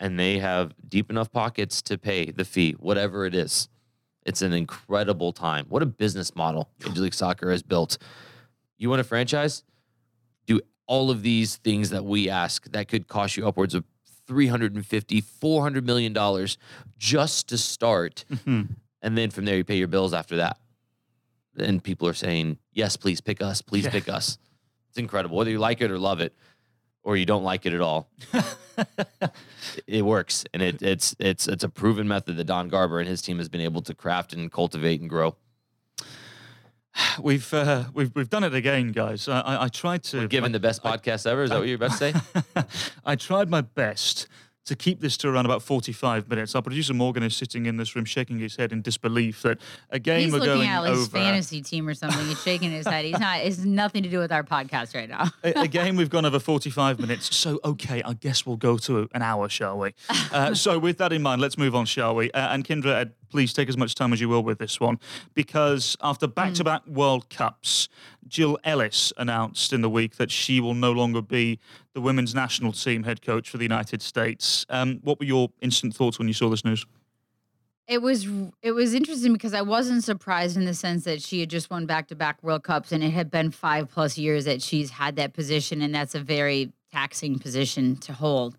and they have deep enough pockets to pay the fee, whatever it is. It's an incredible time. What a business model Major League Soccer has built. You want a franchise? Do all of these things that we ask that could cost you upwards of 350 400 million dollars just to start Mhm. And then from there you pay your bills after that. And people are saying yes please pick us please Yeah. pick us. It's incredible whether you like it or love it or you don't like it at all. It works and it, it's it's it's a proven method that don garber and his team has been able to craft and cultivate and grow. We've uh, we've we've done it again, guys. I, I, I tried to given the best podcast ever is that what you're about to say? I tried my best to keep this to around about 45 minutes. Our producer Morgan is sitting in this room shaking his head in disbelief that again He's we're looking going at his over. fantasy team or something. He's shaking his head. He's not. It's nothing to do with our podcast right now. A- Again, we've gone over 45 minutes. So, okay, I guess we'll go to an hour, shall we? Uh, so, with that in mind, let's move on, shall we? Uh, and Kyndra, please take as much time as you will with this one, because after back to back World Cups, Jill Ellis announced in the week that she will no longer be the women's national team head coach for the United States. Um, what were your instant thoughts when you saw this news? It was it was interesting because I wasn't surprised in the sense that she had just won back to back World Cups and it had been five plus years that she's had that position and that's a very taxing position to hold.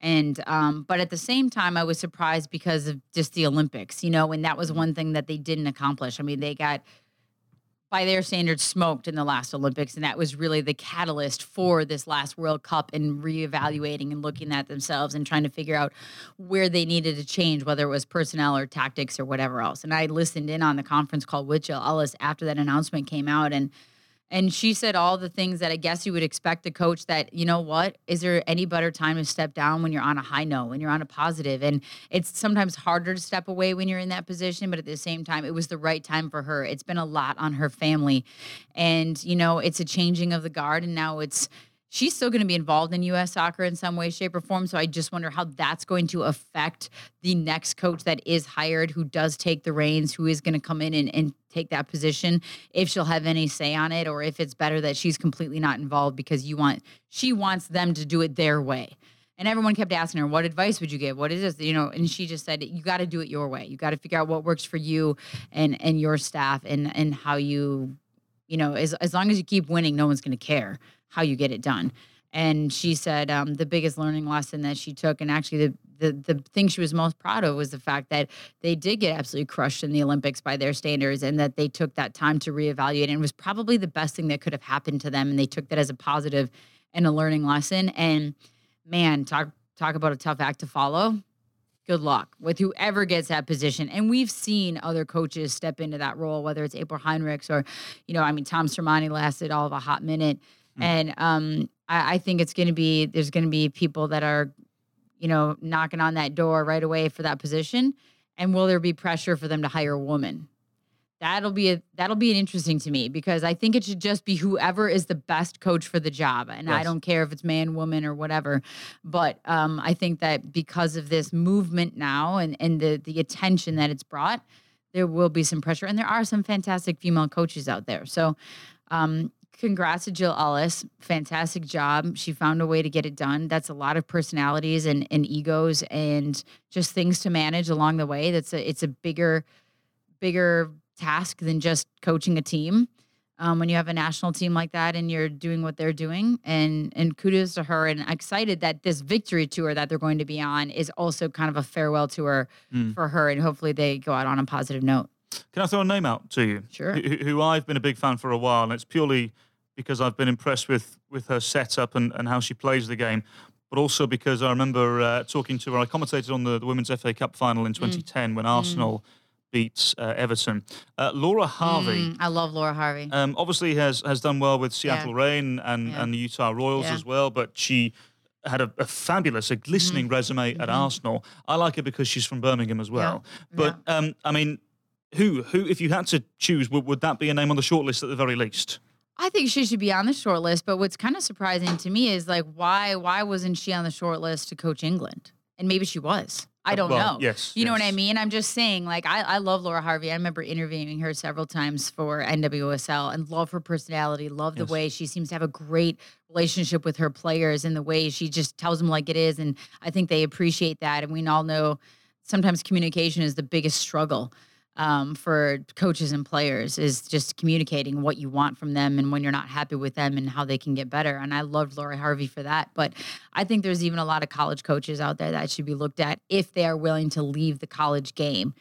And um, but at the same time, I was surprised because of just the Olympics, you know, and that was one thing that they didn't accomplish. I mean, they got by their standards smoked in the last Olympics, and that was really the catalyst for this last World Cup and reevaluating and looking at themselves and trying to figure out where they needed to change, whether it was personnel or tactics or whatever else. And I listened in on the conference call with Jill Ellis after that announcement came out, and and she said all the things that I guess you would expect a coach that, you know what, is there any better time to step down when you're on a high note, when you're on a positive? And it's sometimes harder to step away when you're in that position, but at the same time, it was the right time for her. It's been a lot on her family. And, you know, it's a changing of the guard. And now it's, she's still going to be involved in U.S. soccer in some way, shape, or form. So I just wonder how that's going to affect the next coach that is hired, who does take the reins, who is going to come in and, and take that position, if she'll have any say on it, or if it's better that she's completely not involved because you want she wants them to do it their way. And everyone kept asking her, "What advice would you give? What is this?" You know, and she just said, "You got to do it your way. You got to figure out what works for you and and your staff, and and how you, you know, as as long as you keep winning, no one's going to care how you get it done." And she said um, the biggest learning lesson that she took, and actually the, the the thing she was most proud of, was the fact that they did get absolutely crushed in the Olympics by their standards, and that they took that time to reevaluate. And it was probably the best thing that could have happened to them, and they took that as a positive and a learning lesson. And man, talk talk about a tough act to follow. Good luck with whoever gets that position. And we've seen other coaches step into that role, whether it's April Heinrichs or, you know, I mean, Tom Sermanni lasted all of a hot minute. And um, I, I think it's going to be, there's going to be people that are, you know, knocking on that door right away for that position. And will there be pressure for them to hire a woman? That'll be a, that'll be an interesting to me because I think it should just be whoever is the best coach for the job, and I don't care if it's man, woman, or whatever. But um, I think that because of this movement now and and the the attention that it's brought, there will be some pressure, and there are some fantastic female coaches out there. So, um, congrats to Jill Ellis, fantastic job. She found a way to get it done. That's a lot of personalities and and egos and just things to manage along the way. That's a it's a bigger bigger task than just coaching a team. Um, when you have a national team like that and you're doing what they're doing, and and kudos to her, and excited that this victory tour that they're going to be on is also kind of a farewell tour Mm. for her, and hopefully they go out on a positive note. Can I throw a name out to you? Sure. Who, who I've been a big fan for a while, and it's purely because I've been impressed with with her setup and, and how she plays the game. but also because I remember uh, talking to her. I commentated on the, the Women's FA Cup final in 2010 when Arsenal beats uh, Everton. Uh, Laura Harvey. Mm, I love Laura Harvey. Um, obviously has has done well with Seattle Reign and, Yeah. and the Utah Royals Yeah. as well, but she had a, a fabulous, a glistening Mm-hmm. resume at Arsenal. I like her because she's from Birmingham as well. Yeah. But um, I mean, who who if you had to choose, would, would that be a name on the shortlist at the very least? I think she should be on the short list. But what's kind of surprising to me is like why why wasn't she on the short list to coach England? And maybe she was. I Uh, don't well, know. yes, You know what I mean? I'm just saying, like, I, I love Laura Harvey. I remember interviewing her several times for NWSL and love her personality, love the Yes. way she seems to have a great relationship with her players and the way she just tells them like it is. And I think they appreciate that. And we all know sometimes communication is the biggest struggle um, for coaches and players is just communicating what you want from them and when you're not happy with them and how they can get better. And I loved Laura Harvey for that. But I think there's even a lot of college coaches out there that should be looked at if they are willing to leave the college game.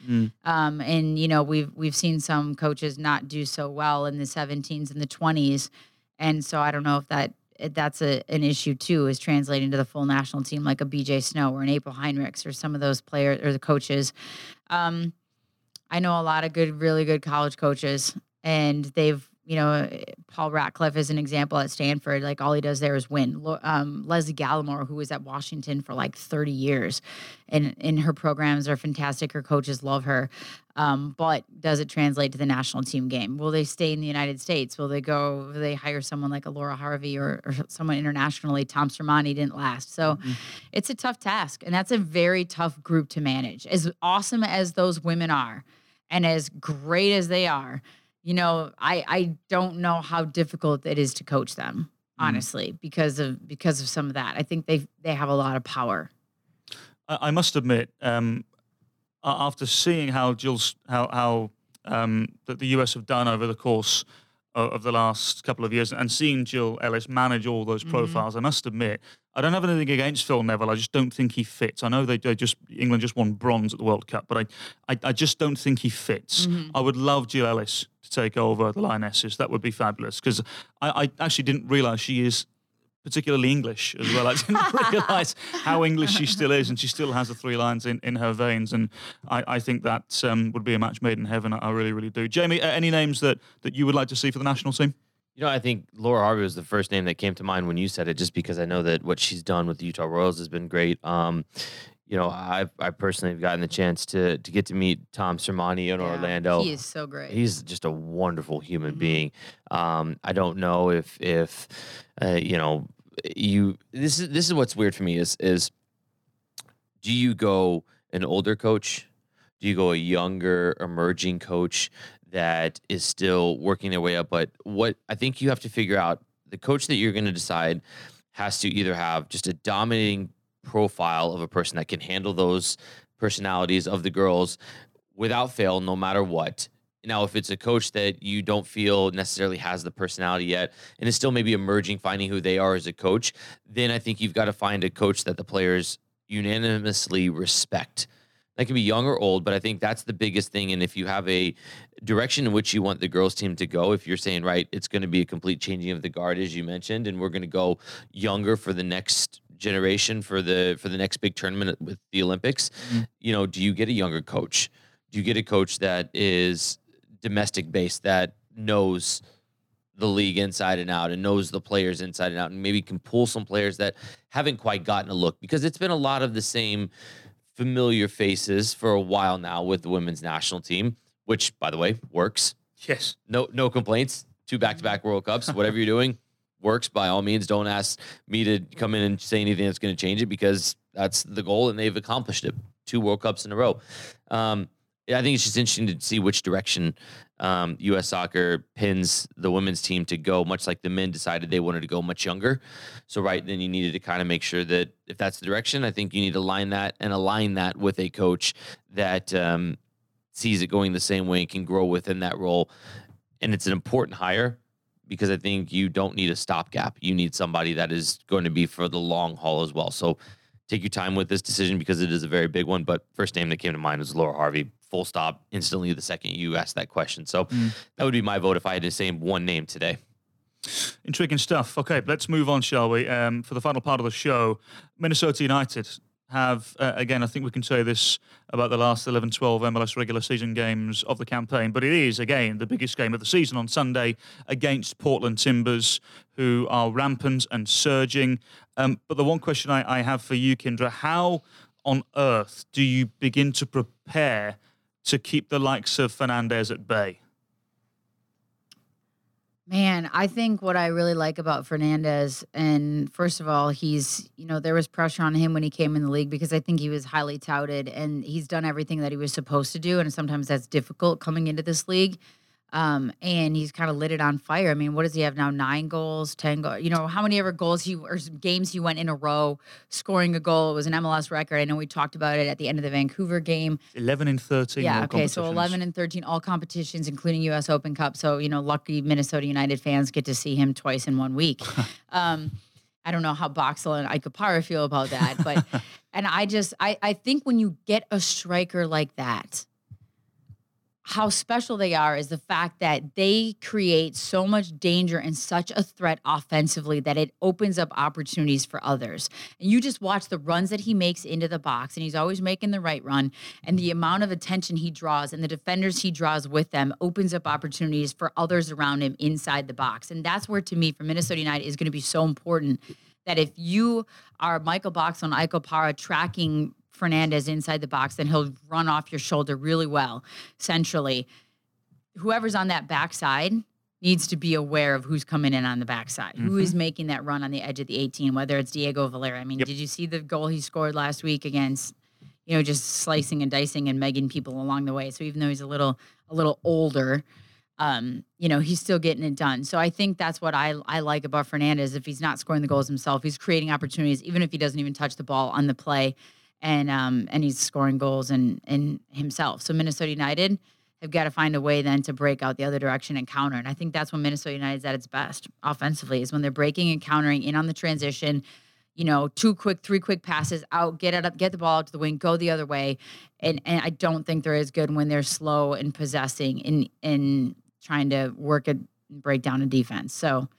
Um, and you know, we've we've seen some coaches not do so well in the 17s and the 20s, and so I don't know if that that's a, an issue too is translating to the full national team like a BJ Snow or an April Heinrichs or some of those players or the coaches. Um, I know a lot of good, really good college coaches, and they've, you know, Paul Ratcliffe is an example at Stanford. Like all he does there is win. Um, Lesle Gallimore, who was at Washington for like 30 years, and and her programs are fantastic. Her coaches love her, um, but does it translate to the national team game? Will they stay in the United States? Will they go? Will they hire someone like a Laura Harvey or, or someone internationally? Tom Sermanni didn't last, so it's a tough task, and that's a very tough group to manage. As awesome as those women are, and as great as they are, you know, I I don't know how difficult it is to coach them, honestly, because of because of some of that. I think they they have a lot of power. I, I must admit, um, a- Uh, after seeing how Jill's how how um, that the US have done over the course of, of the last couple of years, and seeing Jill Ellis manage all those mm-hmm. profiles, I must admit. I don't have anything against Phil Neville. I just don't think he fits. I know they, they just England just won bronze at the World Cup, but I, I, I just don't think he fits. Mm-hmm. I would love Jill Ellis to take over the Lionesses. That would be fabulous because I, I actually didn't realise she is particularly English as well. I didn't realise how English she still is, and she still has the three Lions in, in her veins. And I, I think that um, would be a match made in heaven. I, I really, really do. Jamie, uh, any names that, that you would like to see for the national team? You know, I think Laura Harvey was the first name that came to mind when you said it, just because I know that what she's done with the Utah Royals has been great. Um, you know, I I personally have gotten the chance to to get to meet Tom Sermanni in Yeah, Orlando. he is so great. He's just a wonderful human Mhm. being. Um, I don't know if if uh, you know you. This is this is what's weird for me is is do you go an older coach? Do you go a younger emerging coach that is still working their way up? But what I think you have to figure out the coach that you're going to decide has to either have just a dominating profile of a person that can handle those personalities of the girls without fail, no matter what. Now, if it's a coach that you don't feel necessarily has the personality yet and is still maybe emerging, finding who they are as a coach, then I think you've got to find a coach that the players unanimously respect. That can be young or old, but I think that's the biggest thing. And if you have a direction in which you want the girls' team to go, if you're saying, right, it's going to be a complete changing of the guard, as you mentioned, and we're going to go younger for the next generation for the for the next big tournament with the Olympics, Mhm. you know, do you get a younger coach? Do you get a coach that is domestic base that knows the league inside and out and knows the players inside and out and maybe can pull some players that haven't quite gotten a look because it's been a lot of the same familiar faces for a while now with the women's national team, which by the way works. Yes. No no complaints. Two back to back World Cups. Whatever you're doing works by all means. Don't ask me to come in and say anything that's going to change it because that's the goal and they've accomplished it. Two World Cups in a row. Um, I think it's just interesting to see which direction um, U.S. Soccer pins the women's team to go. Much like the men decided they wanted to go much younger. So right then you needed to kind of make sure that if that's the direction, I think you need to line that and align that with a coach that um, sees it going the same way and can grow within that role. And it's an important hire because I think you don't need a stopgap. You need somebody that is going to be for the long haul as well. So take your time with this decision because it is a very big one. But first name that came to mind was Laura Harvey. Full stop. Instantly, the second you ask that question. So Mm. that would be my vote if I had to say one name today. Intriguing stuff. Okay, let's move on, shall we? Um, for the final part of the show, Minnesota United have, uh, again, I think we can say this about the last 11 12 MLS regular season games of the campaign, but it is, again, the biggest game of the season on Sunday against Portland Timbers, who are rampant and surging. Um, but the one question I, I have for you, Kyndra, how on earth do you begin to prepare to keep the likes of Fernandez at bay? Man, I think what I really like about Fernandez, and first of all, he's, you know, there was pressure on him when he came in the league because I think he was highly touted and he's done everything that he was supposed to do. And sometimes that's difficult coming into this league. Um, and he's kind of lit it on fire. I mean, what does he have now? Nine goals, ten goals. You know, how many ever goals he or games he went in a row scoring a goal? It was an MLS record. I know we talked about it at the end of the Vancouver game. Eleven and thirteen. Yeah. Okay. So eleven and thirteen, all competitions, including U.S. Open Cup. So you know, lucky Minnesota United fans get to see him twice in one week. um, I don't know how Boxall and Ike Opara feel about that, but and I just I I think when you get a striker like that how special they are is the fact that they create so much danger and such a threat offensively that it opens up opportunities for others. And you just watch the runs that he makes into the box, and he's always making the right run. And the amount of attention he draws and the defenders he draws with them opens up opportunities for others around him inside the box. And that's where, to me, for Minnesota United, is going to be so important that if you are Michael Box on Ike Opara tracking Fernandez inside the box, then he'll run off your shoulder really well centrally. Whoever's on that backside needs to be aware of who's coming in on the backside, mm-hmm. who is mm-hmm. making that run on the edge of the 18, whether it's Diego Valeri. I mean, yep. did you see the goal he scored last week against, you know, just slicing and dicing and megging people along the way? So even though he's a little a little older, um, you know, he's still getting it done. So I think that's what I I like about Fernandez. If he's not scoring the goals himself, he's creating opportunities, even if he doesn't even touch the ball on the play and um, and he's scoring goals and and himself. So Minnesota United have got to find a way then to break out the other direction and counter. And I think that's when Minnesota United is at its best offensively is when they're breaking and countering in on the transition. You know, two quick, three quick passes out, get it up, get the ball out to the wing, go the other way. And and I don't think they're as good when they're slow and possessing in in trying to work a break down a defense. So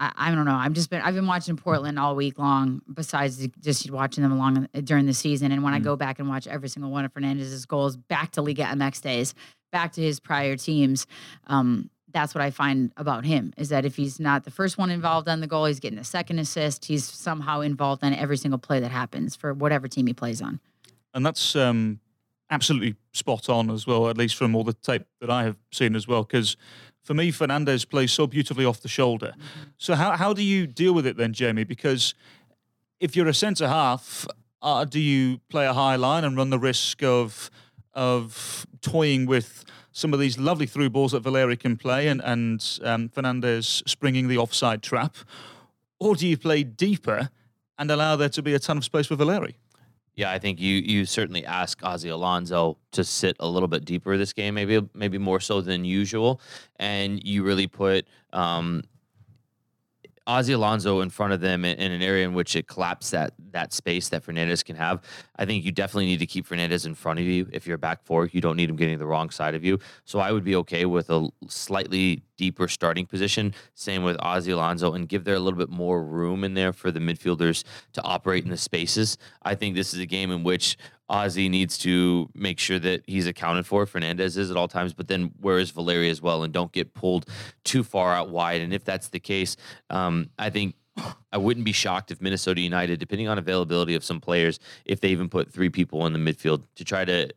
I, I don't know. I've just been I've been watching Portland all week long. Besides just watching them along during the season, and when mm. I go back and watch every single one of Fernandez's goals back to Liga MX days, back to his prior teams, um, that's what I find about him is that if he's not the first one involved on the goal, he's getting a second assist. He's somehow involved in every single play that happens for whatever team he plays on. And that's um, absolutely spot on as well, at least from all the tape that I have seen as well, because for me, Fernandez plays so beautifully off the shoulder. Mm-hmm. So how how do you deal with it then, Jamie? Because if you're a centre half, uh, do you play a high line and run the risk of of toying with some of these lovely through balls that Valeri can play and and um, Fernandez springing the offside trap, or do you play deeper and allow there to be a ton of space for Valeri? Yeah, I think you you certainly ask Ozzie Alonso to sit a little bit deeper this game, maybe maybe more so than usual, and you really put um, Ozzie Alonso in front of them in, in, an area in which it collapsed that that space that Fernandez can have. I think you definitely need to keep Fernandez in front of you if you're back four. You don't need him getting the wrong side of you. So I would be okay with a slightly deeper starting position. Same with Ozzie Alonso, and give there a little bit more room in there for the midfielders to operate in the spaces. I think this is a game in which Ozzie needs to make sure that he's accounted for. Fernandez is at all times, but then where is Valeri as well? And don't get pulled too far out wide. And if that's the case, um, I think I wouldn't be shocked if Minnesota United, depending on availability of some players, if they even put three people in the midfield to try to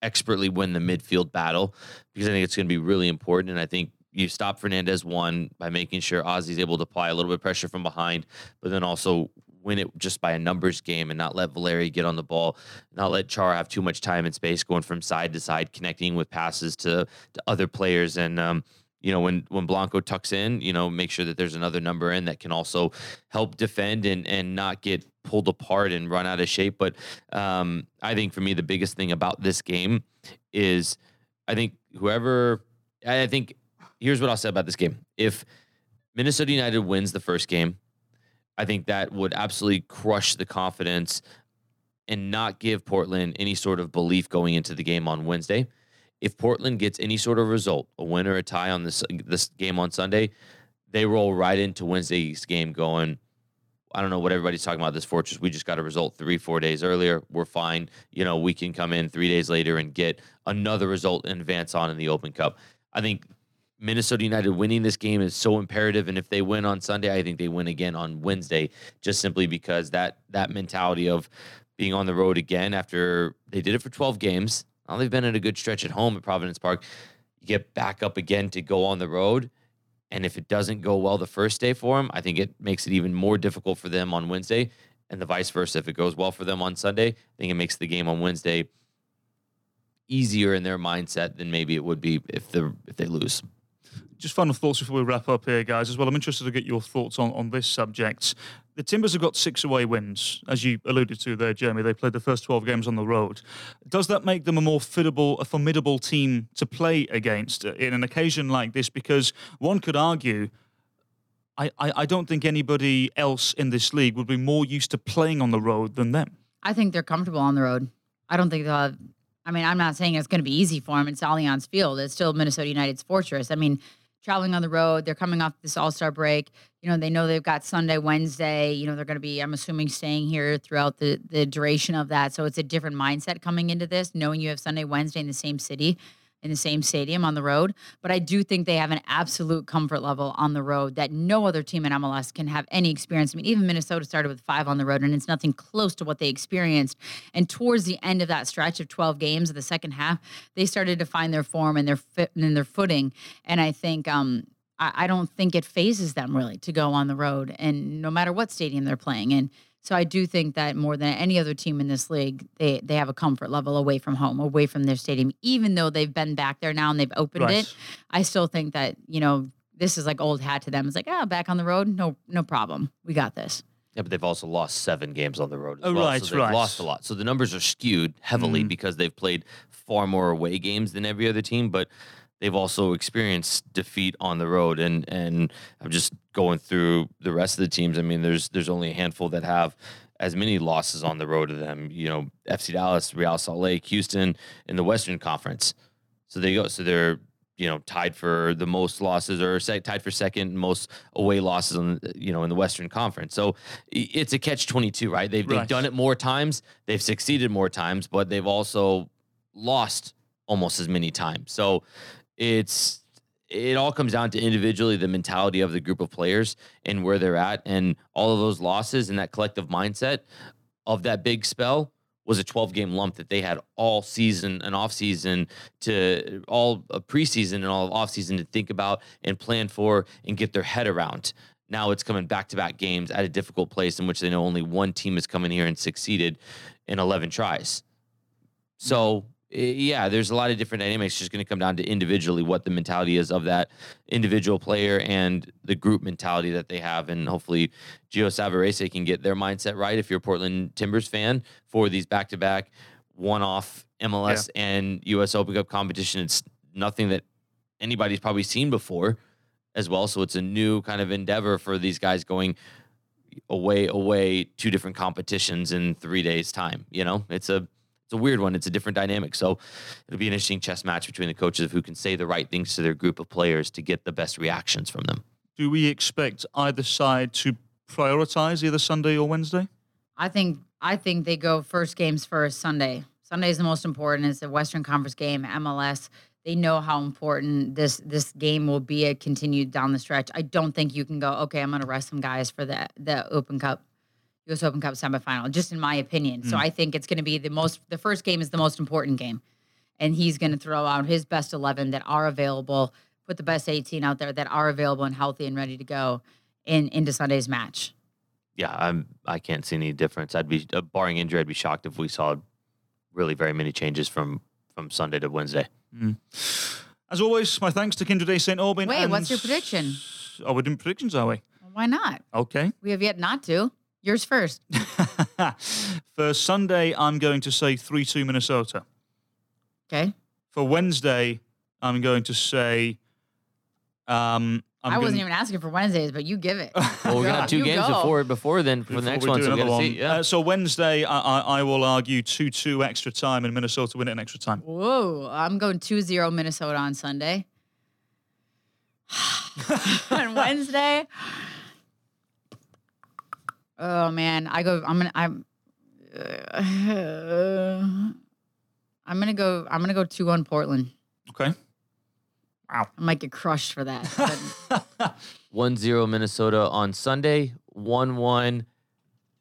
expertly win the midfield battle, because I think it's going to be really important. And I think you stop Fernandez one by making sure Ozzie's able to apply a little bit of pressure from behind, but then also win it just by a numbers game and not let Valeri get on the ball, not let Char have too much time and space going from side to side, connecting with passes to to other players. And um, you know, when when Blanco tucks in, you know, make sure that there's another number in that can also help defend and and not get pulled apart and run out of shape. But um, I think for me, the biggest thing about this game is I think whoever I think here's what I'll say about this game. If Minnesota United wins the first game, I think that would absolutely crush the confidence and not give Portland any sort of belief going into the game on Wednesday. If Portland gets any sort of result, a win or a tie on this this game on Sunday, they roll right into Wednesday's game going, I don't know what everybody's talking about this fortress. We just got a result three, four days earlier. We're fine. You know, we can come in three days later and get another result and advance on in the Open Cup. I think Minnesota United winning this game is so imperative. And if they win on Sunday, I think they win again on Wednesday, just simply because that that mentality of being on the road again after they did it for 12 games. Now they've been in a good stretch at home at Providence Park. You get back up again to go on the road and if it doesn't go well the first day for them, I think it makes it even more difficult for them on Wednesday, and the vice versa. If it goes well for them on Sunday, I think it makes the game on Wednesday easier in their mindset than maybe it would be if they if they lose just final thoughts before we wrap up here, guys, as well. I'm interested to get your thoughts on, on this subject. The Timbers have got six away wins, as you alluded to there, Jeremy. They played the first 12 games on the road. Does that make them a more fittable, a formidable team to play against in an occasion like this? Because one could argue I, I, I, don't think anybody else in this league would be more used to playing on the road than them. I think they're comfortable on the road. I don't think they'll have, I mean, I'm not saying it's going to be easy for them. It's Allianz Field. It's still Minnesota United's fortress. I mean, traveling on the road. They're coming off this All Star break. You know, they know they've got Sunday, Wednesday. You know, they're going to be, I'm assuming, staying here throughout the the duration of that. So it's a different mindset coming into this, knowing you have Sunday, Wednesday in the same city in the same stadium on the road. But I do think they have an absolute comfort level on the road that no other team in MLS can have any experience. I mean, even Minnesota started with five on the road, and it's nothing close to what they experienced. And towards the end of that stretch of 12 games of the second half, they started to find their form and their fit and their footing. And I think um, I, don't think it phases them really to go on the road, and no matter what stadium they're playing in. So I do think that more than any other team in this league, they they have a comfort level away from home, away from their stadium. Even though they've been back there now and they've opened right. it, I still think that you know this is like old hat to them. It's like ah, oh, back on the road, no no problem, we got this. Yeah, but they've also lost seven games on the road as oh, well. Right, so they've right. lost a lot. So the numbers are skewed heavily mm. because they've played far more away games than every other team. But they've also experienced defeat on the road and and I'm just going through the rest of the teams. I mean, there's there's only a handful that have as many losses on the road to them. You know, FC Dallas, Real Salt Lake, Houston in the Western Conference. So they go. So they're you know tied for the most losses or tied for second most away losses on you know in the Western Conference. So it's a catch twenty two, right? They've right. they've done it more times, they've succeeded more times, but they've also lost almost as many times. So it's it all comes down to individually the mentality of the group of players and where they're at and all of those losses and that collective mindset of that big spell was a 12 game lump that they had all season and off season to all a preseason and all of off season to think about and plan for and get their head around. Now it's coming back to back games at a difficult place in which they know only one team has come in here and succeeded in 11 tries. So yeah, there's a lot of different dynamics. It's just going to come down to individually what the mentality is of that individual player and the group mentality that they have. And hopefully, Gio Savarese can get their mindset right if you're a Portland Timbers fan for these back to back one off MLS yeah. and US Open Cup competition. It's nothing that anybody's probably seen before as well. So it's a new kind of endeavor for these guys going away, away, two different competitions in three days' time. You know, it's a it's a weird one. It's a different dynamic. So it'll be an interesting chess match between the coaches of who can say the right things to their group of players to get the best reactions from them. Do we expect either side to prioritize either Sunday or Wednesday? I think I think they go first games first Sunday. Sunday is the most important. It's a Western Conference game, MLS. They know how important this this game will be. A continued down the stretch. I don't think you can go. Okay, I'm going to rest some guys for the the Open Cup U.S. Open Cup semifinal, just in my opinion. Mm. So I think it's going to be the most. The first game is the most important game, and he's going to throw out his best eleven that are available, put the best eighteen out there that are available and healthy and ready to go in into Sunday's match. Yeah, I'm. I can't see any difference. I'd be uh, barring injury. I'd be shocked if we saw really very many changes from from Sunday to Wednesday. Mm. As always, my thanks to Kyndra de St. Aubin. Wait, what's your prediction? Are we doing predictions, are we? Why not? Okay. We have yet not to. Yours first. For Sunday, I'm going to say 3 2 Minnesota. Okay. For Wednesday, I'm going to say. Um, I'm I was not even asking for Wednesdays, but you give it. well, we're gonna have two you games go. before before then for before the next one. So one. See, yeah. uh, so Wednesday, I, I, I, will argue two two extra time, and Minnesota win it in extra time. Whoa! I'm going 2-0 Minnesota on Sunday. on Wednesday. Oh man, I go. I'm gonna. I'm. Uh, I'm gonna go. I'm gonna go two on Portland. Okay. Wow. I might get crushed for that. but 1 0 Minnesota on Sunday, 1 1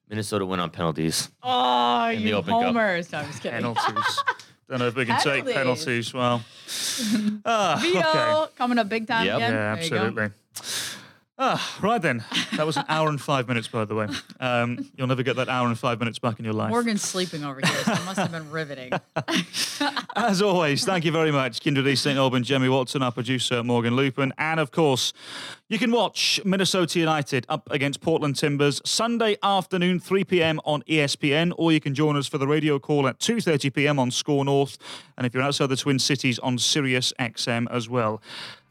Minnesota win on penalties. oh, In you homers! No, I'm just kidding. Penalties. Don't know if we can take Penalties. penalties. Well, Vito okay. coming up big time Yep. again. Yeah, There you go. absolutely. Ah, right then. That was an hour and five minutes, by the way. Um, you'll never get that hour and five minutes back in your life. Morgan's sleeping over here, so it must have been riveting. As always, thank you very much, Kyndra de St. Aubin, Jemmy Watson, our producer, Morgan Lupin. And of course, you can watch Minnesota United up against Portland Timbers Sunday afternoon, 3 p.m. on ESPN, or you can join us for the radio call at 2.30 p.m. on SKOR North. And if you're outside the Twin Cities, on Sirius XM as well.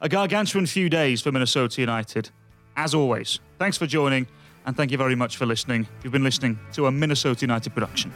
A gargantuan few days for Minnesota United. As always, thanks for joining, and thank you very much for listening. You've been listening to a Minnesota United production.